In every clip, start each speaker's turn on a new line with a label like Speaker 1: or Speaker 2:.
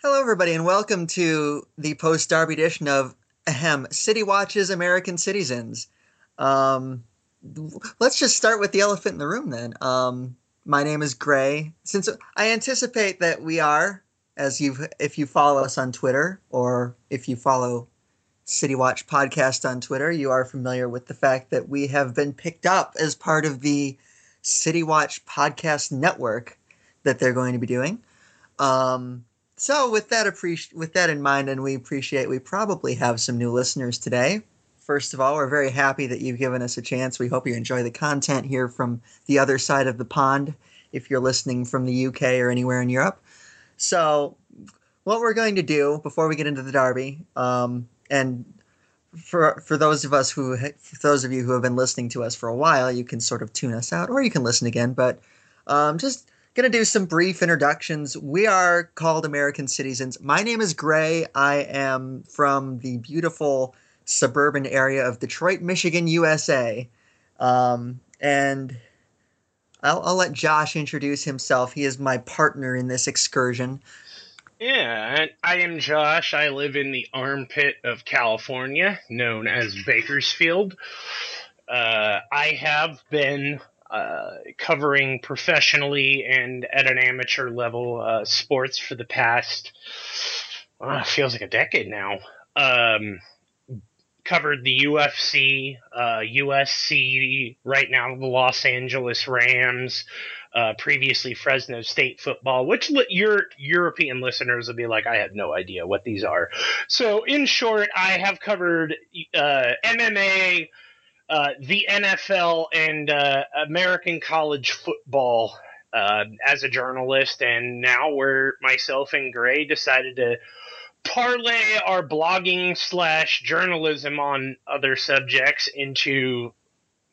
Speaker 1: Hello, everybody, and welcome to the post Derby edition of Ahem City Watches American Cityzens. Um, let's just start with the elephant in the room then. Um, my name is Grey. Since I anticipate that we are, as you if you follow us on Twitter or if you follow City Watch podcast on Twitter, you are familiar with the fact that we have been picked up as part of the City Watch podcast network that they're going to be doing. Um, so with that appreci- with that in mind, and we appreciate we probably have some new listeners today. First of all, we're very happy that you've given us a chance. We hope you enjoy the content here from the other side of the pond. If you're listening from the UK or anywhere in Europe, so what we're going to do before we get into the derby, um, and for for those of us who those of you who have been listening to us for a while, you can sort of tune us out, or you can listen again. But um, just going to do some brief introductions. We are called American Cityzens. My name is Grey. I am from the beautiful suburban area of Detroit, Michigan, USA. Um, and I'll, I'll let Josh introduce himself. He is my partner in this excursion.
Speaker 2: Yeah, I am Josh. I live in the armpit of California, known as Bakersfield. Uh, I have been uh, covering professionally and at an amateur level uh, sports for the past uh, feels like a decade now. Um, covered the UFC, USC, uh, right now the Los Angeles Rams. Uh, previously Fresno State football, which li- your European listeners will be like, I have no idea what these are. So, in short, I have covered MMA, uh, the NFL and uh, American college football uh, as a journalist, and now we're myself and Gray decided to parlay our blogging slash journalism on other subjects into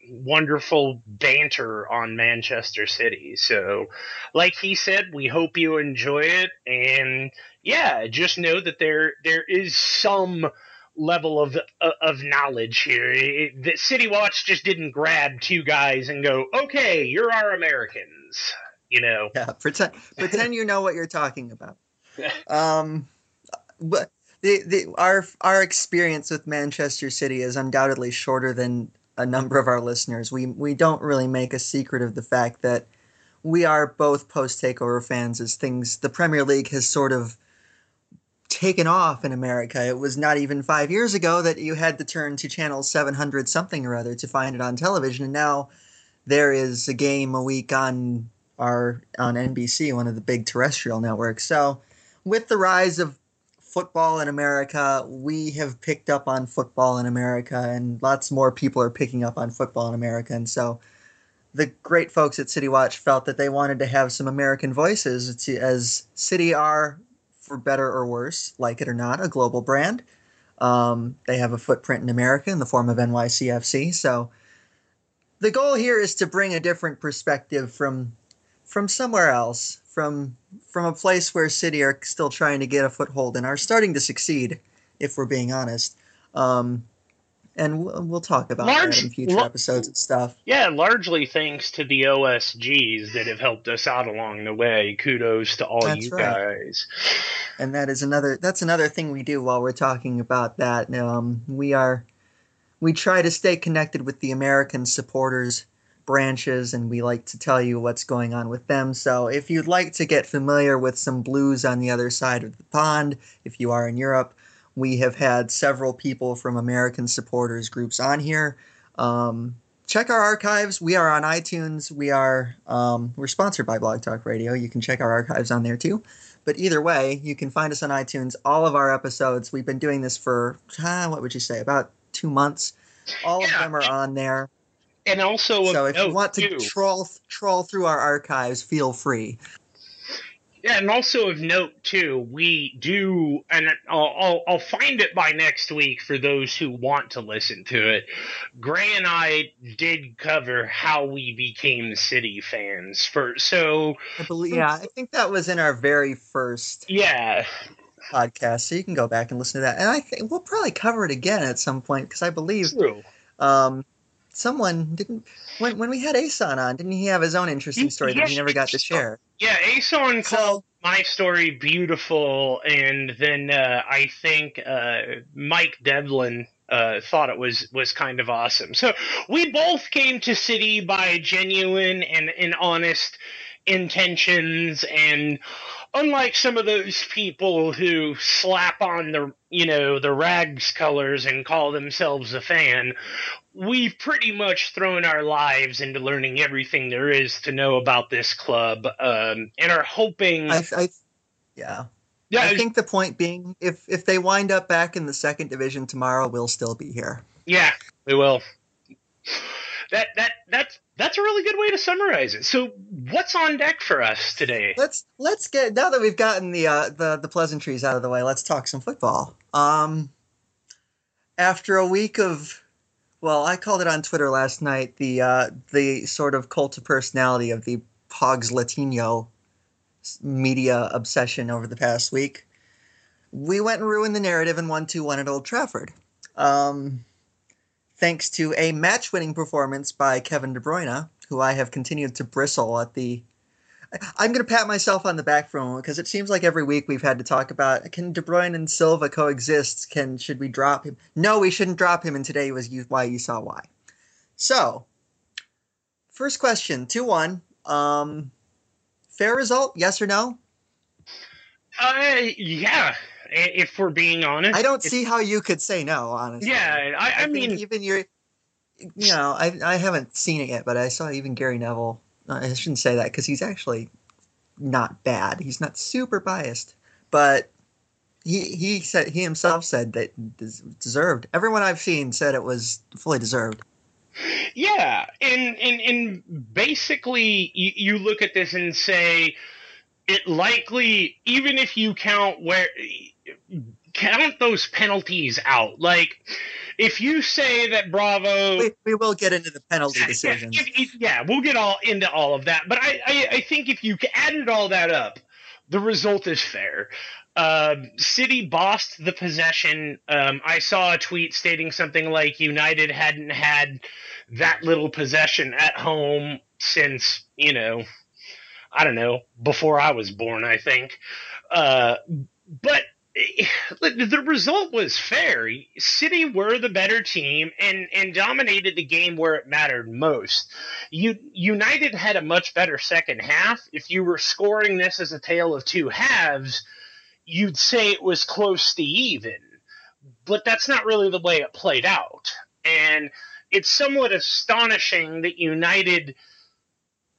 Speaker 2: wonderful banter on Manchester City. So, like he said, we hope you enjoy it, and yeah, just know that there there is some level of uh, of knowledge here. It, the City Watch just didn't grab two guys and go, "Okay, you're our Americans." You know.
Speaker 1: Yeah, pretend pretend you know what you're talking about. Um, but the the our our experience with Manchester City is undoubtedly shorter than a number of our listeners. We we don't really make a secret of the fact that we are both post takeover fans as things the Premier League has sort of taken off in America. It was not even five years ago that you had to turn to channel 700 something or other to find it on television. And now there is a game a week on our on NBC, one of the big terrestrial networks. So with the rise of football in America, we have picked up on football in America, and lots more people are picking up on football in America. And so the great folks at City Watch felt that they wanted to have some American voices to, as City are for better or worse, like it or not, a global brand. Um, they have a footprint in America in the form of NYCFC. So the goal here is to bring a different perspective from from somewhere else, from from a place where City are still trying to get a foothold and are starting to succeed, if we're being honest. Um, and we'll, we'll talk about Large, that in future episodes and stuff.
Speaker 2: Yeah, largely thanks to the OSCs that have helped us out along the way. Kudos to all that's you right. guys.
Speaker 1: And that is another that's another thing we do while we're talking about that. Um, we are we try to stay connected with the American supporters branches and we like to tell you what's going on with them. So if you'd like to get familiar with some blues on the other side of the pond, if you are in Europe, we have had several people from American supporters groups on here. Um, check our archives. We are on iTunes. We are um, we're sponsored by Blog Talk Radio. You can check our archives on there too. But either way, you can find us on iTunes. All of our episodes. We've been doing this for uh, what would you say about two months. All yeah. of them are on there.
Speaker 2: And also,
Speaker 1: so if you want to too. troll troll through our archives, feel free.
Speaker 2: Yeah, and also of note too, we do, and I'll, I'll, I'll find it by next week for those who want to listen to it. Grey and I did cover how we became City fans. For so,
Speaker 1: I believe, yeah, I think that was in our very first,
Speaker 2: yeah,
Speaker 1: podcast. So you can go back and listen to that, and I think we'll probably cover it again at some point because I believe, True. um, someone didn't when when we had Ason on, didn't he have his own interesting story that he never got to share?
Speaker 2: Yeah, Ason so, called my story beautiful, and then uh, I think uh, Mike Devlin uh, thought it was was kind of awesome. So we both came to City by genuine and, and honest intentions and unlike some of those people who slap on the you know the rags colors and call themselves a fan we've pretty much thrown our lives into learning everything there is to know about this club um, and are hoping
Speaker 1: I, I, yeah yeah, I think the point being, if if they wind up back in the second division tomorrow, we'll still be here.
Speaker 2: Yeah, we will. That that that's that's a really good way to summarize it. So, what's on deck for us today?
Speaker 1: Let's let's get now that we've gotten the uh, the the pleasantries out of the way. Let's talk some football. Um, after a week of, well, I called it on Twitter last night the uh, the sort of cult of personality of the Pogs Latino media obsession over the past week. We went and ruined the narrative and won 2 1 at Old Trafford. Um, thanks to a match winning performance by Kevin De Bruyne, who I have continued to bristle at the. I'm going to pat myself on the back for a moment because it seems like every week we've had to talk about can De Bruyne and Silva coexist? Can should we drop him? No, we shouldn't drop him. And today was why you saw why. So, first question, two one. Um, fair result? Yes or no?
Speaker 2: Uh, yeah. If we're being honest,
Speaker 1: I don't see how you could say no. Honestly,
Speaker 2: yeah. I, I, I mean,
Speaker 1: even your, you know, I I haven't seen it yet, but I saw even Gary Neville. Uh, I shouldn't say that because he's actually not bad. He's not super biased, but he he said he himself said that deserved. Everyone I've seen said it was fully deserved.
Speaker 2: Yeah, and and and basically, you, you look at this and say it likely, even if you count where count those penalties out, like if you say that Bravo,
Speaker 1: we, we will get into the penalty decisions.
Speaker 2: Yeah, if, yeah, we'll get all into all of that. But I, I, I think if you added all that up, the result is fair. Uh, City bossed the possession. Um, I saw a tweet stating something like United hadn't had that little possession at home since, you know, I don't know, before I was born, I think. Uh, but the result was fair. City were the better team and, and dominated the game where it mattered most. United had a much better second half. If you were scoring this as a tale of two halves, you'd say it was close to even. But that's not really the way it played out. And it's somewhat astonishing that United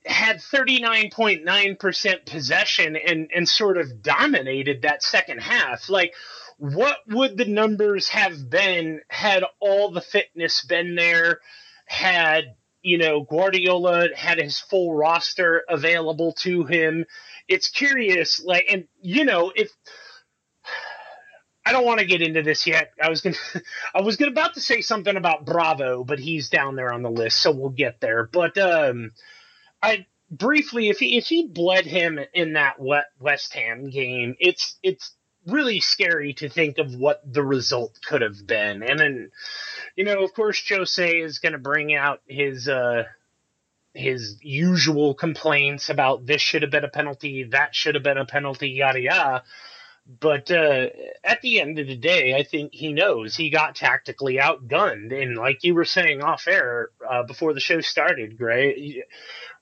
Speaker 2: had 39.9% possession and, and sort of dominated that second half. Like, what would the numbers have been had all the fitness been there? Had, you know, Guardiola had his full roster available to him? It's curious, like, and, you know, if I don't want to get into this yet. I was gonna, I was gonna about to say something about Bravo, but he's down there on the list, so we'll get there. But um, I briefly, if he if he bled him in that West Ham game, it's it's really scary to think of what the result could have been. And then, you know, of course, Jose is going to bring out his uh, his usual complaints about this should have been a penalty, that should have been a penalty, yada yada. But uh, at the end of the day, I think he knows he got tactically outgunned. And like you were saying off air uh, before the show started, Grey,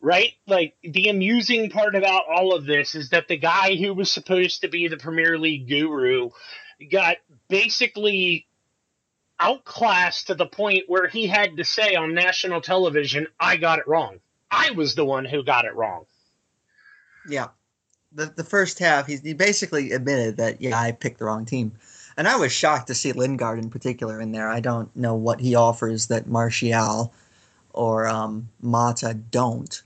Speaker 2: right? Like the amusing part about all of this is that the guy who was supposed to be the Premier League guru got basically outclassed to the point where he had to say on national television, I got it wrong. I was the one who got it wrong.
Speaker 1: Yeah the, the first half, he he basically admitted that yeah, I picked the wrong team, and I was shocked to see Lingard in particular in there. I don't know what he offers that Martial or um, Mata don't,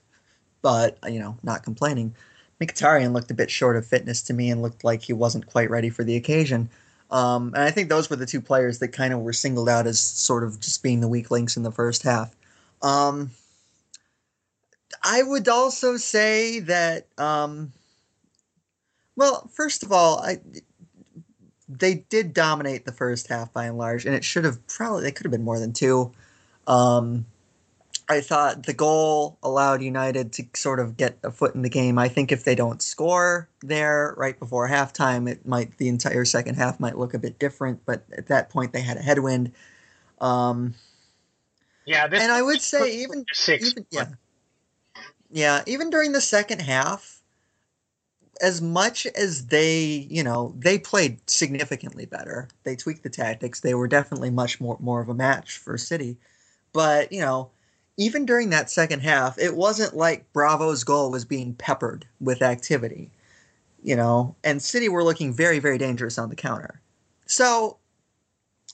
Speaker 1: but you know, not complaining. Mkhitaryan looked a bit short of fitness to me and looked like he wasn't quite ready for the occasion. Um, and I think those were the two players that kind of were singled out as sort of just being the weak links in the first half. Um, I would also say that um, well, first of all, I they did dominate the first half by and large, and it should have probably they could have been more than two. Um, I thought the goal allowed United to sort of get a foot in the game. I think if they don't score there right before halftime, it might the entire second half might look a bit different. But at that point, they had a headwind. Um,
Speaker 2: yeah,
Speaker 1: and I would say even
Speaker 2: six.
Speaker 1: Even, yeah, yeah, even during the second half, as much as they, you know, they played significantly better. They tweaked the tactics. They were definitely much more more of a match for City. But you know even during that second half, it wasn't like Bravo's goal was being peppered with activity, you know, and City were looking very, very dangerous on the counter. So,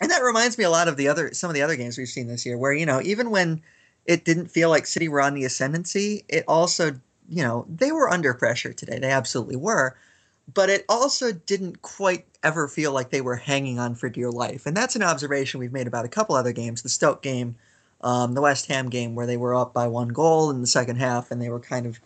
Speaker 1: and that reminds me a lot of the other, some of the other games we've seen this year where, you know, even when it didn't feel like City were on the ascendancy, it also, you know, they were under pressure today. They absolutely were. But it also didn't quite ever feel like they were hanging on for dear life. And that's an observation we've made about a couple other games. The Stoke game, um, the West Ham game where they were up by one goal in the second half and they were kind of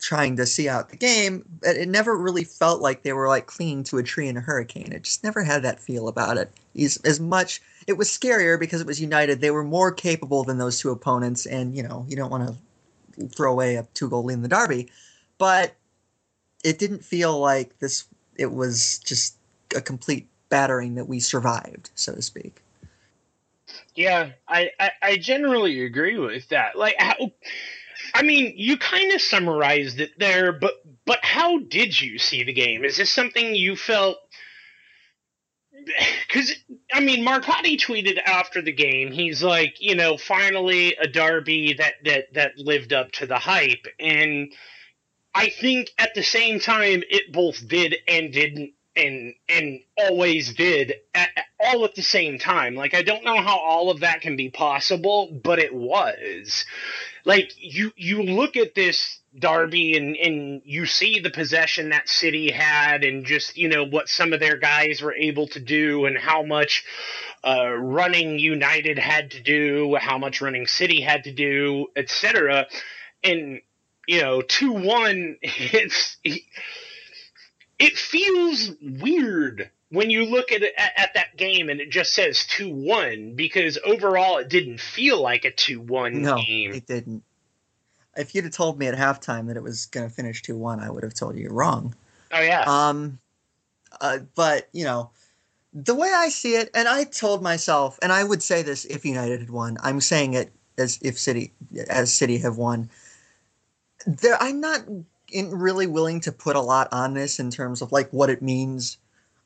Speaker 1: trying to see out the game. But it never really felt like they were like clinging to a tree in a hurricane. It just never had that feel about it. As, as much, it was scarier because it was United. They were more capable than those two opponents, and you know you don't want to throw away a two goal lead in the derby, but it didn't feel like this. It was just a complete battering that we survived, so to speak.
Speaker 2: Yeah, I, I, I generally agree with that. Like how I mean, you kind of summarized it there, but but how did you see the game? Is this something you felt because I mean, Marcotti tweeted after the game. He's like, you know, finally a derby that that that lived up to the hype, and I think at the same time it both did and didn't and and always did at, all at the same time. Like I don't know how all of that can be possible, but it was. Like you you look at this Derby and and you see the possession that City had and just you know what some of their guys were able to do and how much uh, running United had to do, how much running City had to do, etc. And you know, two one, it's it feels weird when you look at, it, at, at that game and it just says 2-1 because overall it didn't feel like a 2-1
Speaker 1: no,
Speaker 2: game.
Speaker 1: it didn't. If you'd have told me at halftime that it was going to finish 2-1, I would have told you you're wrong.
Speaker 2: Oh yeah.
Speaker 1: Um uh, but, you know, the way I see it and I told myself and I would say this if United had won. I'm saying it as if City as City have won. There I'm not really willing to put a lot on this in terms of like what it means.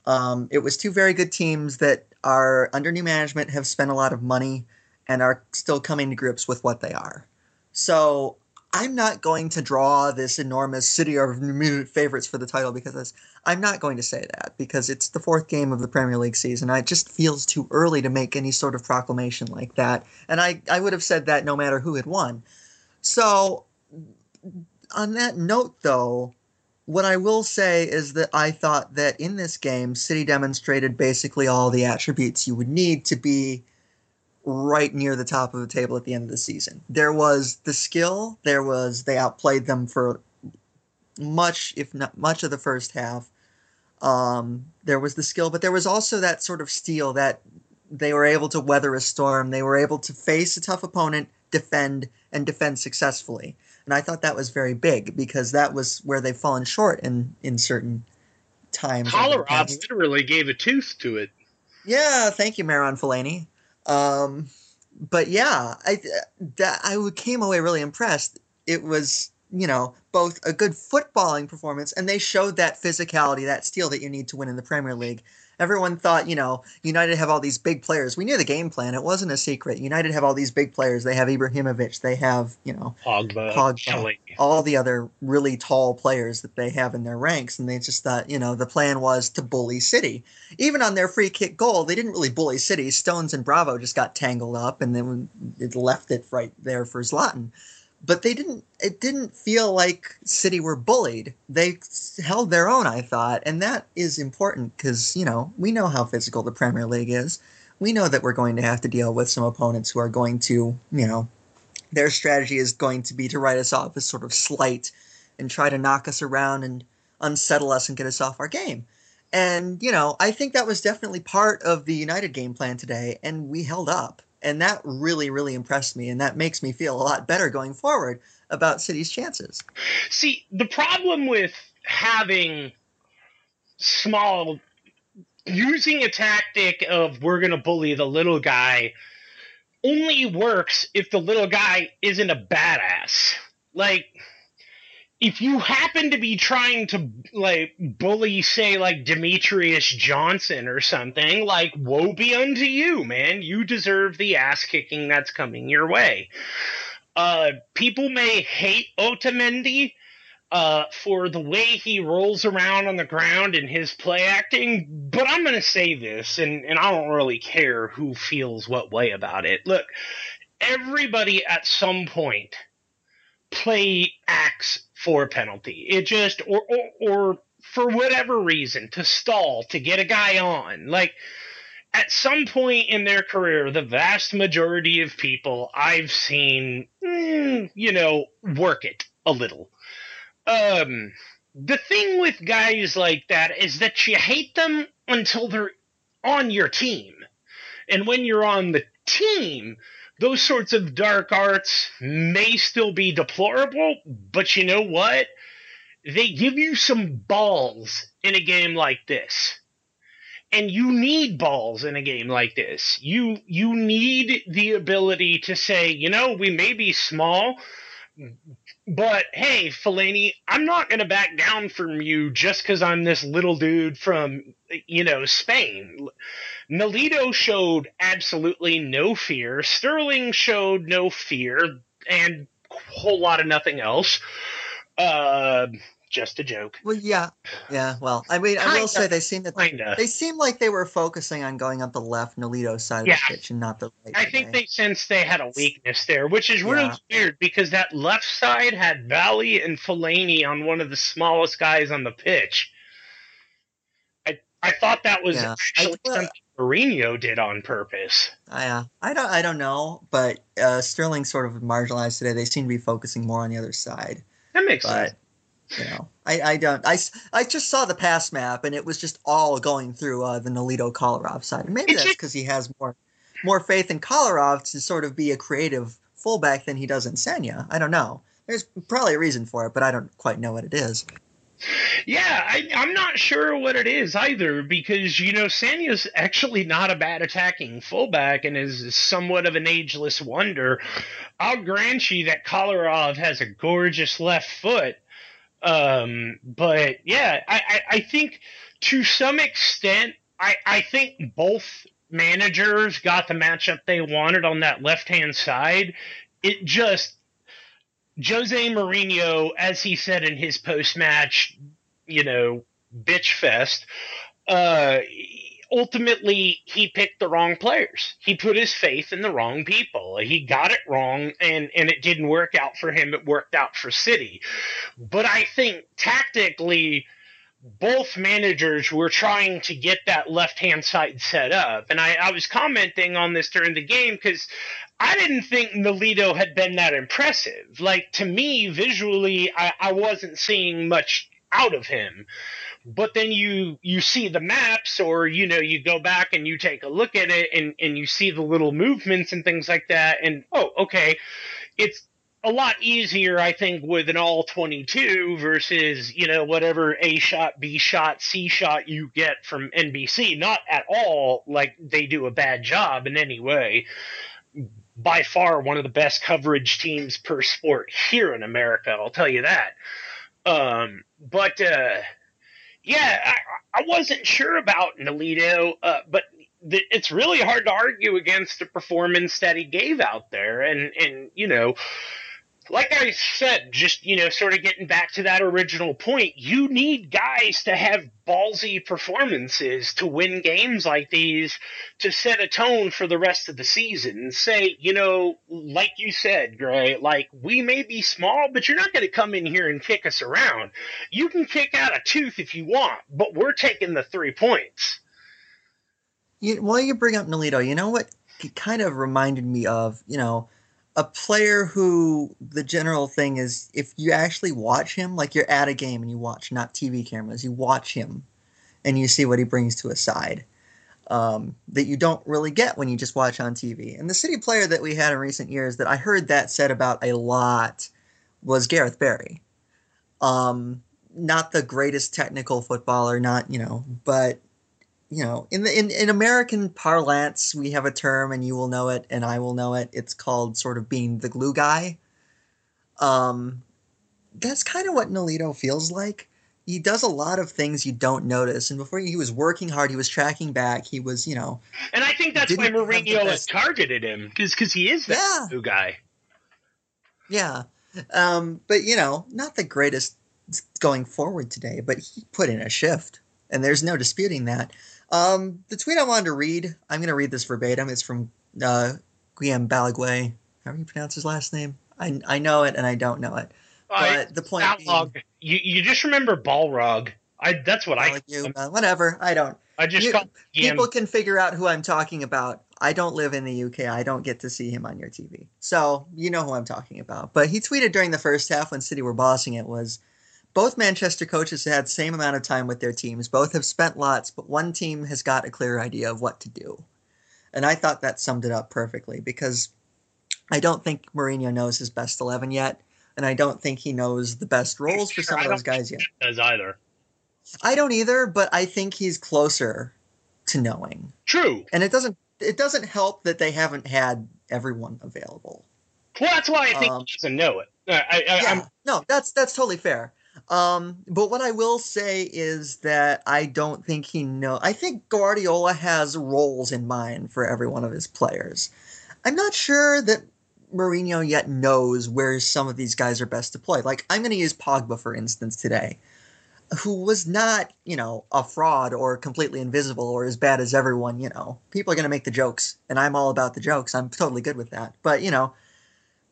Speaker 1: Um, it was two very good teams that are under new management, have spent a lot of money, and are still coming to grips with what they are. So I'm not going to draw this enormous city of favorites for the title because I'm not going to say that because it's the fourth game of the Premier League season. It just feels too early to make any sort of proclamation like that. And I, I would have said that no matter who had won. So on that note, though, what I will say is that I thought that in this game, City demonstrated basically all the attributes you would need to be right near the top of the table at the end of the season. There was the skill, there was they outplayed them for much, if not much of the first half. Um, there was the skill, but there was also that sort of steel that they were able to weather a storm. They were able to face a tough opponent, defend, and defend successfully and I thought that was very big because that was where they've fallen short in in certain times.
Speaker 2: Kolarov literally gave a tooth to it.
Speaker 1: Yeah, thank you, Marouane Fellaini. Um, but yeah, I that, I came away really impressed. It was you know both a good footballing performance, and they showed that physicality, that steel that you need to win in the Premier League everyone thought, you know, United have all these big players. We knew the game plan; it wasn't a secret. United have all these big players. They have Ibrahimovic. They have, you know,
Speaker 2: Pogba,
Speaker 1: Pogba all the other really tall players that they have in their ranks, and they just thought, you know, the plan was to bully City. Even on their free kick goal, they didn't really bully City. Stones and Bravo just got tangled up, and then it left it right there for Zlatan but they didn't it didn't feel like city were bullied. They held their own i thought and that is important because you know we know how physical the premier league is. We know that we're going to have to deal with some opponents who are going to you know their strategy is going to be to write us off as sort of slight and try to knock us around and unsettle us and get us off our game. And you know i think that was definitely part of the united game plan today and we held up and that really really impressed me and that makes me feel a lot better going forward about city's chances.
Speaker 2: See the problem with having small using a tactic of we're going to bully the little guy only works if the little guy isn't a badass. Like if you happen to be trying to like bully say like Demetrious Johnson or something like woe be unto you man you deserve the ass kicking that's coming your way uh people may hate otamendi uh, for the way he rolls around on the ground in his play acting, but I'm going to say this, and, and I don't really care who feels what way about it. Look, everybody at some point play acts for penalty. It just, or, or, or for whatever reason, to stall, to get a guy on. Like, at some point in their career, the vast majority of people I've seen, mm, you know, work it a little um the thing with guys like that is that you hate them until they're on your team. And when you're on the team, those sorts of dark arts may still be deplorable, but you know what? They give you some balls in a game like this. And you need balls in a game like this. You you need the ability to say, you know, we may be small, but hey, Fellaini, I'm not going to back down from you just because I'm this little dude from, you know, Spain. Nolito showed absolutely no fear. Sterling showed no fear and a whole lot of nothing else. Uh, just a joke.
Speaker 1: Well, yeah, yeah. Well, I mean, I will say they seem that kinda. they seem like they were focusing on going up the left Nolito side yeah. of the pitch and not the right.
Speaker 2: I think they sensed they had a weakness there, which is really yeah. weird because that left side had Valley and Fellaini on one of the smallest guys on the pitch. I I thought that was yeah. actually I, something Mourinho did on purpose.
Speaker 1: I uh, I don't I don't know, but uh, Sterling sort of marginalized today. They seem to be focusing more on the other side.
Speaker 2: That makes but, sense
Speaker 1: you know, I, I don't. I, I just saw the pass map, and it was just all going through uh, the Nolito Kolarov side. And maybe it's that's because he has more more faith in Kolarov to sort of be a creative fullback than he does in Sagna. I don't know. There's probably a reason for it, but I don't quite know what it is.
Speaker 2: Yeah, I, am not sure what it is either because, you know, Sagna's actually not a bad attacking fullback and is somewhat of an ageless wonder. I'll grant you that Kolarov has a gorgeous left foot, um, but yeah, I, I, I think to some extent, I, I think both managers got the matchup they wanted on that left hand side. It just Jose Mourinho, as he said in his post match, you know, bitch fest, uh, ultimately he picked the wrong players. He put his faith in the wrong people. He got it wrong and and it didn't work out for him. It worked out for City. But I think tactically both managers were trying to get that left hand side set up. And I, I was commenting on this during the game because I didn't think Nolito had been that impressive. Like to me, visually, I, I wasn't seeing much out of him but then you you see the maps or you know you go back and you take a look at it and and you see the little movements and things like that and oh okay it's a lot easier i think with an all 22 versus you know whatever a shot b shot c shot you get from nbc not at all like they do a bad job in any way. By far one of the best coverage teams per sport here in america i'll tell you that. Um but uh yeah, I, I wasn't sure about Nolito, uh, but th- it's really hard to argue against the performance that he gave out there. And, and, you know, like I said, just, you know, sort of getting back to that original point, you need guys to have ballsy performances to win games like these to set a tone for the rest of the season. Say, you know, like you said, Grey, like we may be small, but you're not going to come in here and kick us around. You can kick out a tooth if you want, but we're taking the three points.
Speaker 1: You, while you bring up Nolito, you know what It kind of reminded me of, you know, a player who the general thing is if you actually watch him, like you're at a game and you watch, not TV cameras, you watch him and you see what he brings to a side. um, that you don't really get when you just watch on TV. And the City player that we had in recent years that I heard that said about a lot was Gareth Barry. Um, not the greatest technical footballer, not you know, but you know, in the in, in American parlance, we have a term, and you will know it, and I will know it. It's called sort of being the glue guy. Um, that's kind of what Nolito feels like. He does a lot of things you don't notice, and before he was working hard, he was tracking back. He was, you know,
Speaker 2: and I think that's why Mourinho has targeted him because he is that
Speaker 1: Yeah.
Speaker 2: new guy.
Speaker 1: Yeah. Um, but you know, not the greatest going forward today, but he put in a shift, and there's no disputing that. Um, the tweet I wanted to read, I'm going to read this verbatim. It's from uh, Guillaume Balagué. How do you pronounce his last name? I, I know it and I don't know it.
Speaker 2: I-
Speaker 1: But the point being,
Speaker 2: You you just remember Balrog. I that's what I
Speaker 1: like you, uh, whatever. I don't.
Speaker 2: I just
Speaker 1: you-
Speaker 2: call.
Speaker 1: People can figure out who I'm talking about. I don't live in the UK. I don't get to see him on your TV. So you know who I'm talking about. But he tweeted during the first half when City were bossing it was both Manchester coaches had same amount of time with their teams. Both have spent lots, but one team has got a clear idea of what to do. And I thought that summed it up perfectly because I don't think Mourinho knows his best 11 yet. And I don't think he knows the best roles for some of those guys yet.
Speaker 2: does either.
Speaker 1: I don't either, but I think he's closer to knowing
Speaker 2: True.
Speaker 1: and it doesn't it doesn't help that they haven't had everyone available.
Speaker 2: Well, that's why I think
Speaker 1: Um,
Speaker 2: he doesn't know it. I, I,
Speaker 1: Yeah,
Speaker 2: I'm,
Speaker 1: no, that's that's totally fair. Um, but what I will say is that I don't think he know. I think Guardiola has roles in mind for every one of his players. I'm not sure that Mourinho yet knows where some of these guys are best deployed. Like I'm going to use Pogba for instance today, who was not, you know, a fraud or completely invisible or as bad as everyone. You know, people are going to make the jokes, and I'm all about the jokes. I'm totally good with that. But you know,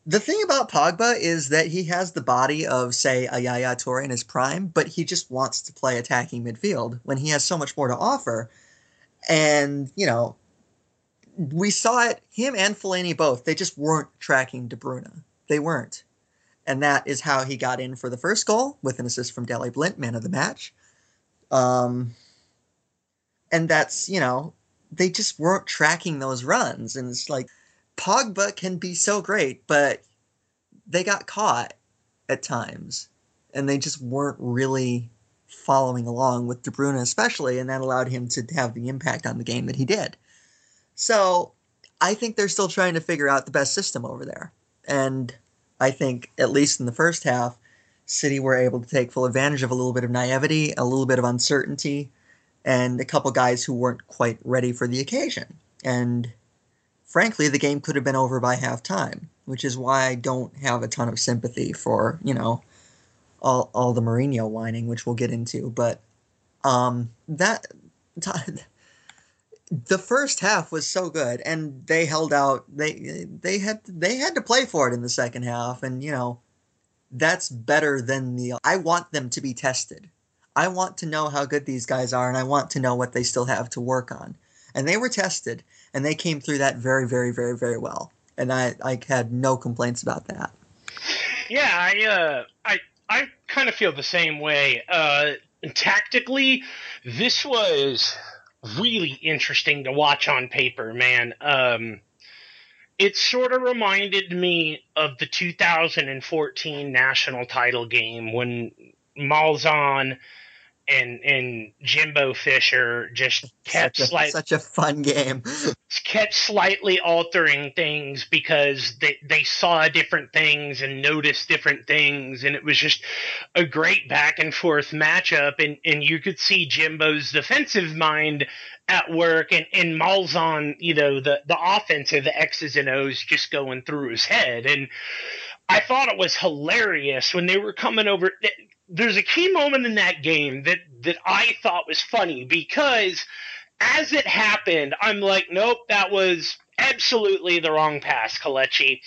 Speaker 1: the thing about Pogba is that he has the body of, say, a Yaya Toure in his prime, but he just wants to play attacking midfield when he has so much more to offer. And, you know, we saw it, him and Fellaini both, they just weren't tracking De Bruyne. They weren't. And that is how he got in for the first goal with an assist from Daley Blind, man of the match. Um, and that's, you know, they just weren't tracking those runs. And it's like, Pogba can be so great, but they got caught at times, and they just weren't really following along with De Bruyne, especially, and that allowed him to have the impact on the game that he did. So I think they're still trying to figure out the best system over there, and I think at least in the first half, City were able to take full advantage of a little bit of naivety, a little bit of uncertainty, and a couple guys who weren't quite ready for the occasion, and frankly, the game could have been over by halftime, which is why I don't have a ton of sympathy for, you know, all, all the Mourinho whining, which we'll get into. But um, that the first half was so good, and they held out. They they had they had to play for it in the second half, and you know, that's better than the. I want them to be tested. I want to know how good these guys are, and I want to know what they still have to work on. And they were tested, and they came through that very, very, very, very well. And I, I had no complaints about that.
Speaker 2: yeah, I uh, I I kind of feel the same way. Uh, tactically, this was really interesting to watch on paper, man. Um, it sort of reminded me of the 2014 national title game when Malzahn and and Jimbo Fisher just kept
Speaker 1: such, a,
Speaker 2: slight,
Speaker 1: such a fun game.
Speaker 2: kept slightly altering things because they they saw different things and noticed different things and it was just a great back and forth matchup and and you could see Jimbo's defensive mind at work and and Malzahn you know the the offensive the X's and O's just going through his head and I thought it was hilarious when they were coming over there's a key moment in that game that that I thought was funny because as it happened, I'm like, nope, that was absolutely the wrong pass, Kelechi.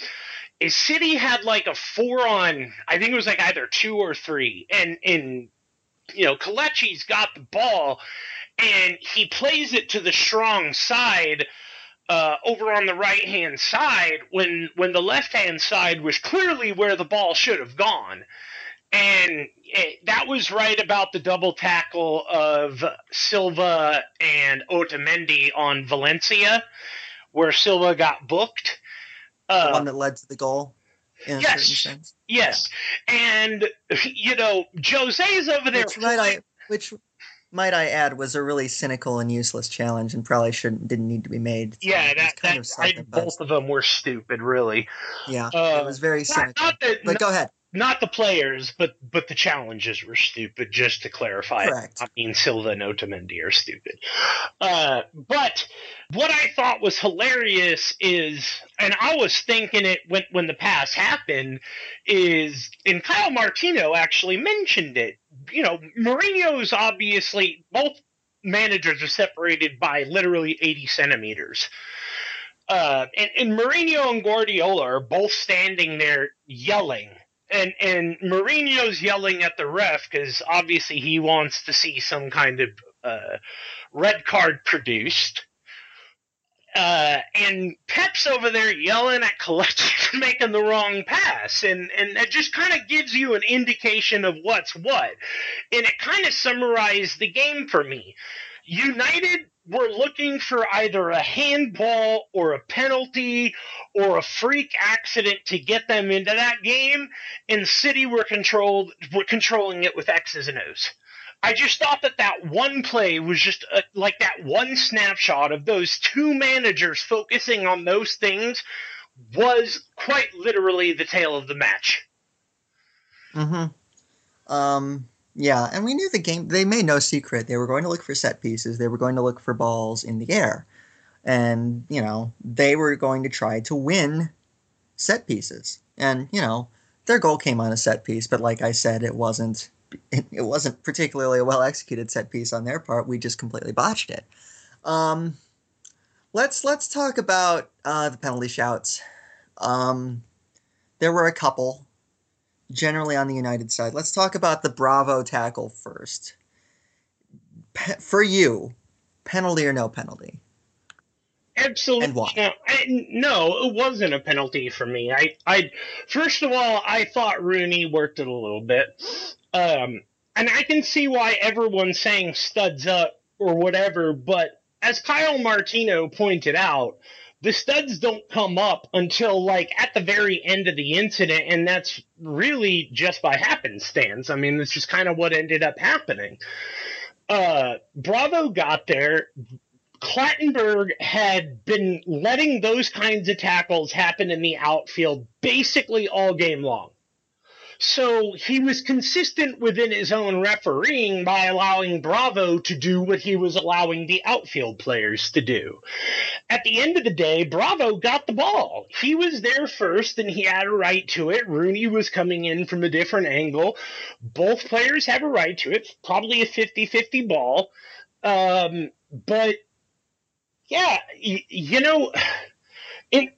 Speaker 2: Is City had like a four on, I think it was like either two or three, and and you know, Kelechi's got the ball, and he plays it to the strong side. Uh, over on the right hand side, when when the left hand side was clearly where the ball should have gone, and it, that was right about the double tackle of Silva and Otamendi on Valencia, where Silva got booked.
Speaker 1: Uh, the one that led to the goal.
Speaker 2: Yes, yes, and you know Jose's over there.
Speaker 1: Which might I, which might I add, was a really cynical and useless challenge, and probably shouldn't didn't need to be made.
Speaker 2: So yeah, that, kind that, of I, both of them were stupid, really.
Speaker 1: Yeah, uh, it was very cynical. Not, not that, but not, go ahead
Speaker 2: not the players, but but the challenges were stupid. Just to clarify,
Speaker 1: Correct.
Speaker 2: I mean Silva and Otamendi are stupid. Uh, but what I thought was hilarious is, and I was thinking it when when the pass happened, is and Kyle Martino actually mentioned it. You know, Mourinho's obviously both managers are separated by literally eighty centimeters. Uh, and, and Mourinho and Guardiola are both standing there yelling and and Mourinho's yelling at the ref because obviously he wants to see some kind of uh, red card produced. Uh, and Pep's over there yelling at Kelechi for making the wrong pass, and and that just kind of gives you an indication of what's what, and it kind of summarized the game for me. United were looking for either a handball or a penalty or a freak accident to get them into that game, and City were controlled controlling it with X's and O's. I just thought that that one play was just a, like that one snapshot of those two managers focusing on those things was quite literally the tale of the match.
Speaker 1: Mm-hmm. Um, yeah, and we knew the game. They made no secret. They were going to look for set pieces. They were going to look for balls in the air, and you know they were going to try to win set pieces. And you know their goal came on a set piece, but like I said, it wasn't. It wasn't particularly a well executed set piece on their part. We just completely botched it. Um, let's let's talk about uh, the penalty shouts. Um, there were a couple generally on the United side. Let's talk about the Bravo tackle first. Pe- for you, penalty or no penalty?
Speaker 2: Absolutely. No, I, no, it wasn't a penalty for me. I, I, first of all, I thought Rooney worked it a little bit, um, and I can see why everyone's saying studs up or whatever. But as Kyle Martino pointed out, the studs don't come up until like at the very end of the incident, and that's really just by happenstance. I mean, it's just kind of what ended up happening. Uh, Bravo got there. Clattenburg had been letting those kinds of tackles happen in the outfield basically all game long. So he was consistent within his own refereeing by allowing Bravo to do what he was allowing the outfield players to do. At the end of the day, Bravo got the ball. He was there first and he had a right to it. Rooney was coming in from a different angle. Both players have a right to it. Probably a 50 50 ball. Um, but yeah, y- you know, it,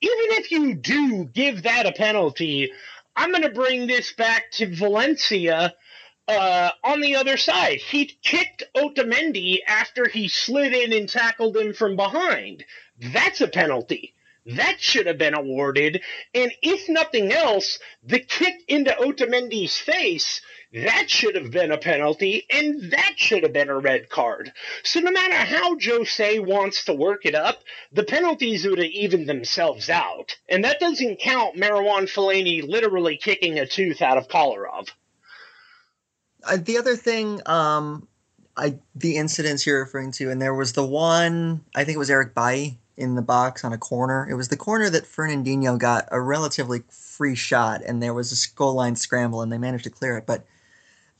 Speaker 2: even if you do give that a penalty, I'm going to bring this back to Valencia uh, on the other side. He kicked Otamendi after he slid in and tackled him from behind. That's a penalty. That should have been awarded. And if nothing else, the kick into Otamendi's face that should have been a penalty, and that should have been a red card. So no matter how Jose wants to work it up, the penalties would have evened themselves out. And that doesn't count Marouane Fellaini literally kicking a tooth out of Kolarov.
Speaker 1: Uh, the other thing, um, I the incidents you're referring to, and there was the one I think it was Eric Bailly in the box on a corner. It was the corner that Fernandinho got a relatively free shot, and there was a goal line scramble, and they managed to clear it. But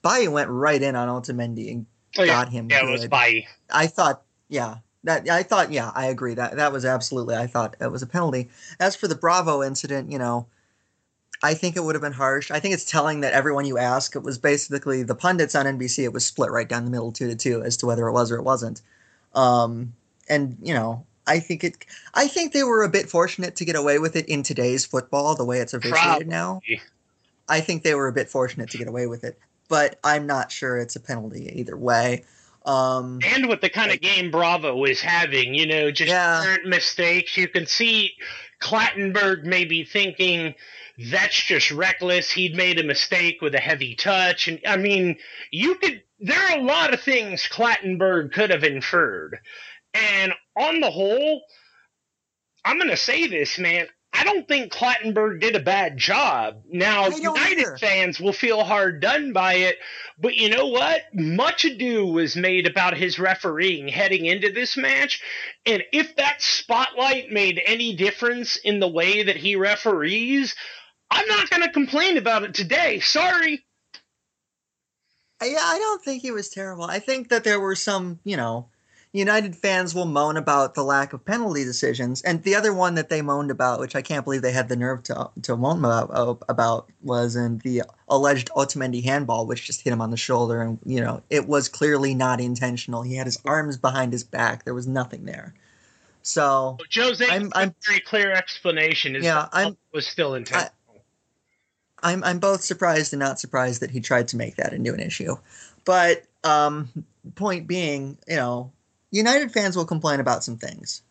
Speaker 1: Bailly went right in on Otamendi and oh, yeah. got him.
Speaker 2: Yeah,
Speaker 1: good.
Speaker 2: it was Bailly.
Speaker 1: I thought, yeah, that I thought, yeah, I agree. That that was absolutely. I thought that was a penalty. As for the Bravo incident, you know, I think it would have been harsh. I think it's telling that everyone you ask, it was basically the pundits on NBC. It was split right down the middle, two to two, as to whether it was or it wasn't. Um, and you know, I think it. I think they were a bit fortunate to get away with it in today's football, the way it's officiated now. I think they were a bit fortunate to get away with it but I'm not sure it's a penalty either way. Um,
Speaker 2: and with the kind of game Bravo is having, you know, just
Speaker 1: Yeah.
Speaker 2: current mistakes, you can see Clattenburg maybe thinking that's just reckless. He'd made a mistake with a heavy touch, and I mean, you could. There are a lot of things Clattenburg could have inferred, and on the whole, I'm going to say this, man. I don't think Clattenburg did a bad job. Now, United
Speaker 1: either.
Speaker 2: fans will feel hard done by it, but you know what? Much ado was made about his refereeing heading into this match, and if that spotlight made any difference in the way that he referees, I'm not going to complain about it today. Sorry.
Speaker 1: Yeah, I don't think he was terrible. I think that there were some, you know, United fans will moan about the lack of penalty decisions, and the other one that they moaned about, which I can't believe they had the nerve to to moan about, about was in the alleged Otamendi handball, which just hit him on the shoulder, and you know, it was clearly not intentional. He had his arms behind his back. There was nothing there. So
Speaker 2: Jose,
Speaker 1: I'm- I'm-
Speaker 2: very clear explanation is
Speaker 1: Yeah, I'm-
Speaker 2: was still intentional.
Speaker 1: I'm I'm both surprised and not surprised that he tried to make that into an issue. But um, point being, you know, United fans will complain about some things,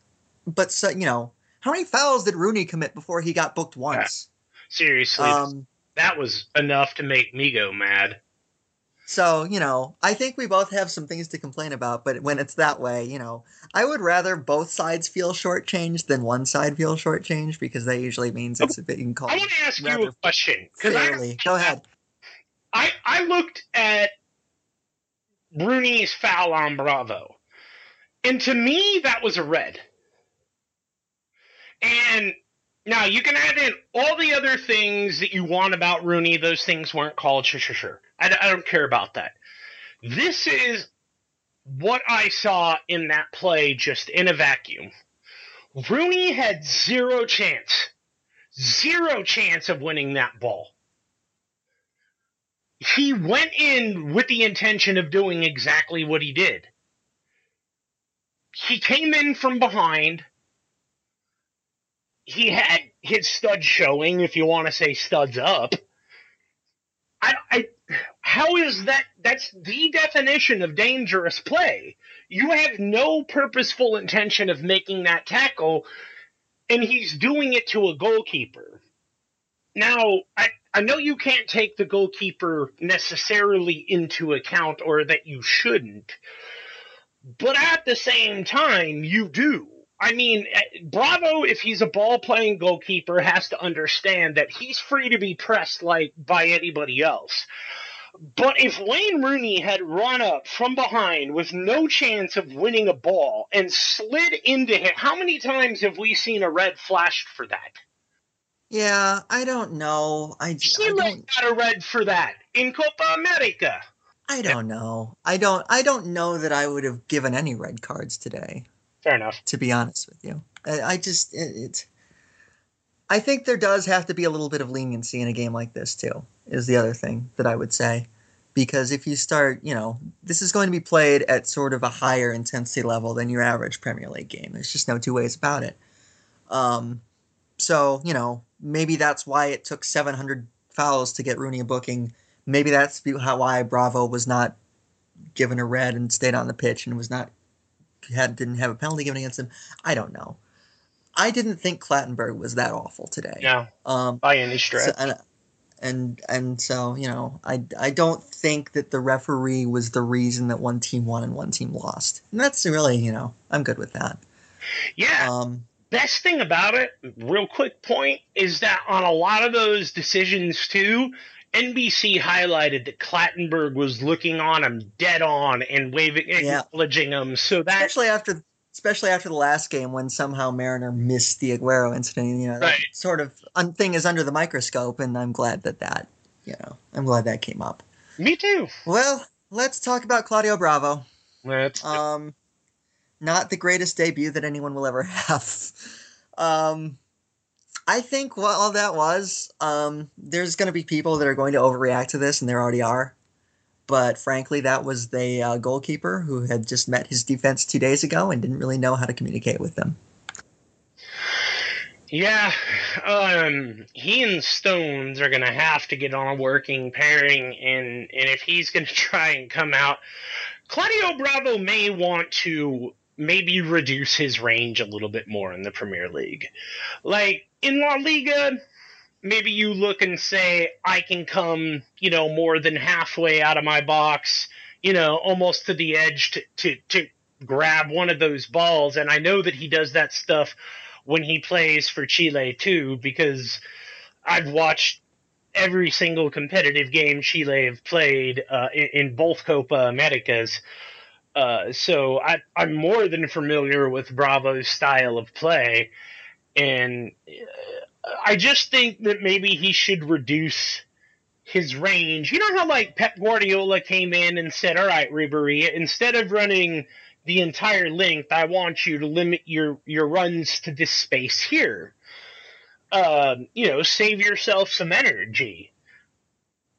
Speaker 1: but so you know, how many fouls did Rooney commit before he got booked once?
Speaker 2: Seriously,
Speaker 1: Um,
Speaker 2: that was enough to make me go mad.
Speaker 1: so you know, I think we both have some things to complain about. But when it's that way, you know, I would rather both sides feel shortchanged than one side feel shortchanged because that usually means it's a bit you can call
Speaker 2: I want to ask you a question because
Speaker 1: fairly. Go ahead.
Speaker 2: I, I looked at Rooney's foul on Bravo, and to me that was a red. And now you can add in all the other things that you want about Rooney. Those things weren't called. Sure, sure, sure. I, I don't care about that. This is what I saw in that play just in a vacuum. Rooney had zero chance, zero chance of winning that ball. He went in with the intention of doing exactly what he did. He came in from behind. He had his studs showing, if you want to say studs up. I, I, how is that? That's the definition of dangerous play. You have no purposeful intention of making that tackle, and he's doing it to a goalkeeper. Now, I, I know you can't take the goalkeeper necessarily into account, or that you shouldn't, but at the same time, you do. I mean, eh, Bravo, if he's a ball playing goalkeeper, has to understand that he's free to be pressed like by anybody else. But if Wayne Rooney had run up from behind with no chance of winning a ball and slid into him, how many times have we seen a red flashed for that?
Speaker 1: Yeah, I don't know. I, I don't.
Speaker 2: got a red for that in Copa America.
Speaker 1: I don't know. I don't. I don't know that I would have given any red cards today.
Speaker 2: Fair enough.
Speaker 1: To be honest with you, I, I just it, it. I think there does have to be a little bit of leniency in a game like this too. Is the other thing that I would say, because if you start, you know, this is going to be played at sort of a higher intensity level than your average Premier League game. There's just no two ways about it. Um, so you know, maybe that's why it took 700 fouls to get Rooney a booking. Maybe that's how why Bravo was not given a red and stayed on the pitch and was not had didn't have a penalty given against him. I don't know. I didn't think Clattenburg was that awful today.
Speaker 2: No,
Speaker 1: Um,
Speaker 2: by any stretch.
Speaker 1: so, and, and and so you know, I I don't think that the referee was the reason that one team won and one team lost. And that's really you know I'm good with that.
Speaker 2: yeah.
Speaker 1: Um,
Speaker 2: best thing about it, real quick point, is that on a lot of those decisions too, NBC highlighted that Clattenburg was looking on him dead on and waving,
Speaker 1: Yeah.
Speaker 2: acknowledging him. So that
Speaker 1: especially after especially after the last game when somehow Marriner missed the Aguero incident. You know, that
Speaker 2: Right.
Speaker 1: sort of un- thing is under the microscope, and I'm glad that that you know I'm glad that came up.
Speaker 2: me too.
Speaker 1: Well, let's talk about Claudio Bravo.
Speaker 2: That's
Speaker 1: Um, not the greatest debut that anyone will ever have. Um, I think what all that was, um, there's going to be people that are going to overreact to this, and there already are. But frankly, that was the uh, goalkeeper who had just met his defense two days ago and didn't really know how to communicate with them.
Speaker 2: yeah. Um, he and Stones are gonna have to get on a working pairing, and and if he's gonna try and come out Claudio Bravo may want to maybe reduce his range a little bit more in the Premier League. Like in La Liga, maybe you look and say, I can come, you know, more than halfway out of my box, you know, almost to the edge to, to, to grab one of those balls. And I know that he does that stuff when he plays for Chile too, because I've watched every single competitive game Chile have played uh, in, in, both Copa Americas. Uh, so I, I'm more than familiar with Bravo's style of play, and uh, I just think that maybe he should reduce his range. You know how like Pep Guardiola came in and said, "All right, Ribery, instead of running the entire length, I want you to limit your your runs to this space here." Uh, you know, save yourself some energy.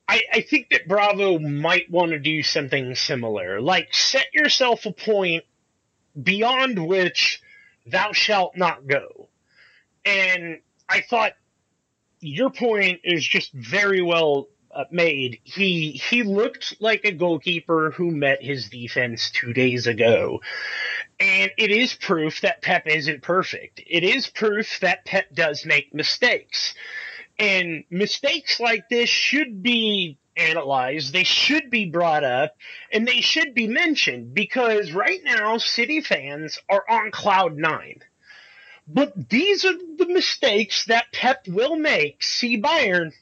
Speaker 2: I, I think that Bravo might want to do something similar. Like, set yourself a point beyond which thou shalt not go. And I thought your point is just very well uh, made. He he looked like a goalkeeper who met his defense two days ago, and it is proof that Pep isn't perfect. It is proof that Pep does make mistakes. And mistakes like this should be analyzed, they should be brought up, and they should be mentioned because right now, City fans are on cloud nine. But these are the mistakes that Pep will make. See Bayern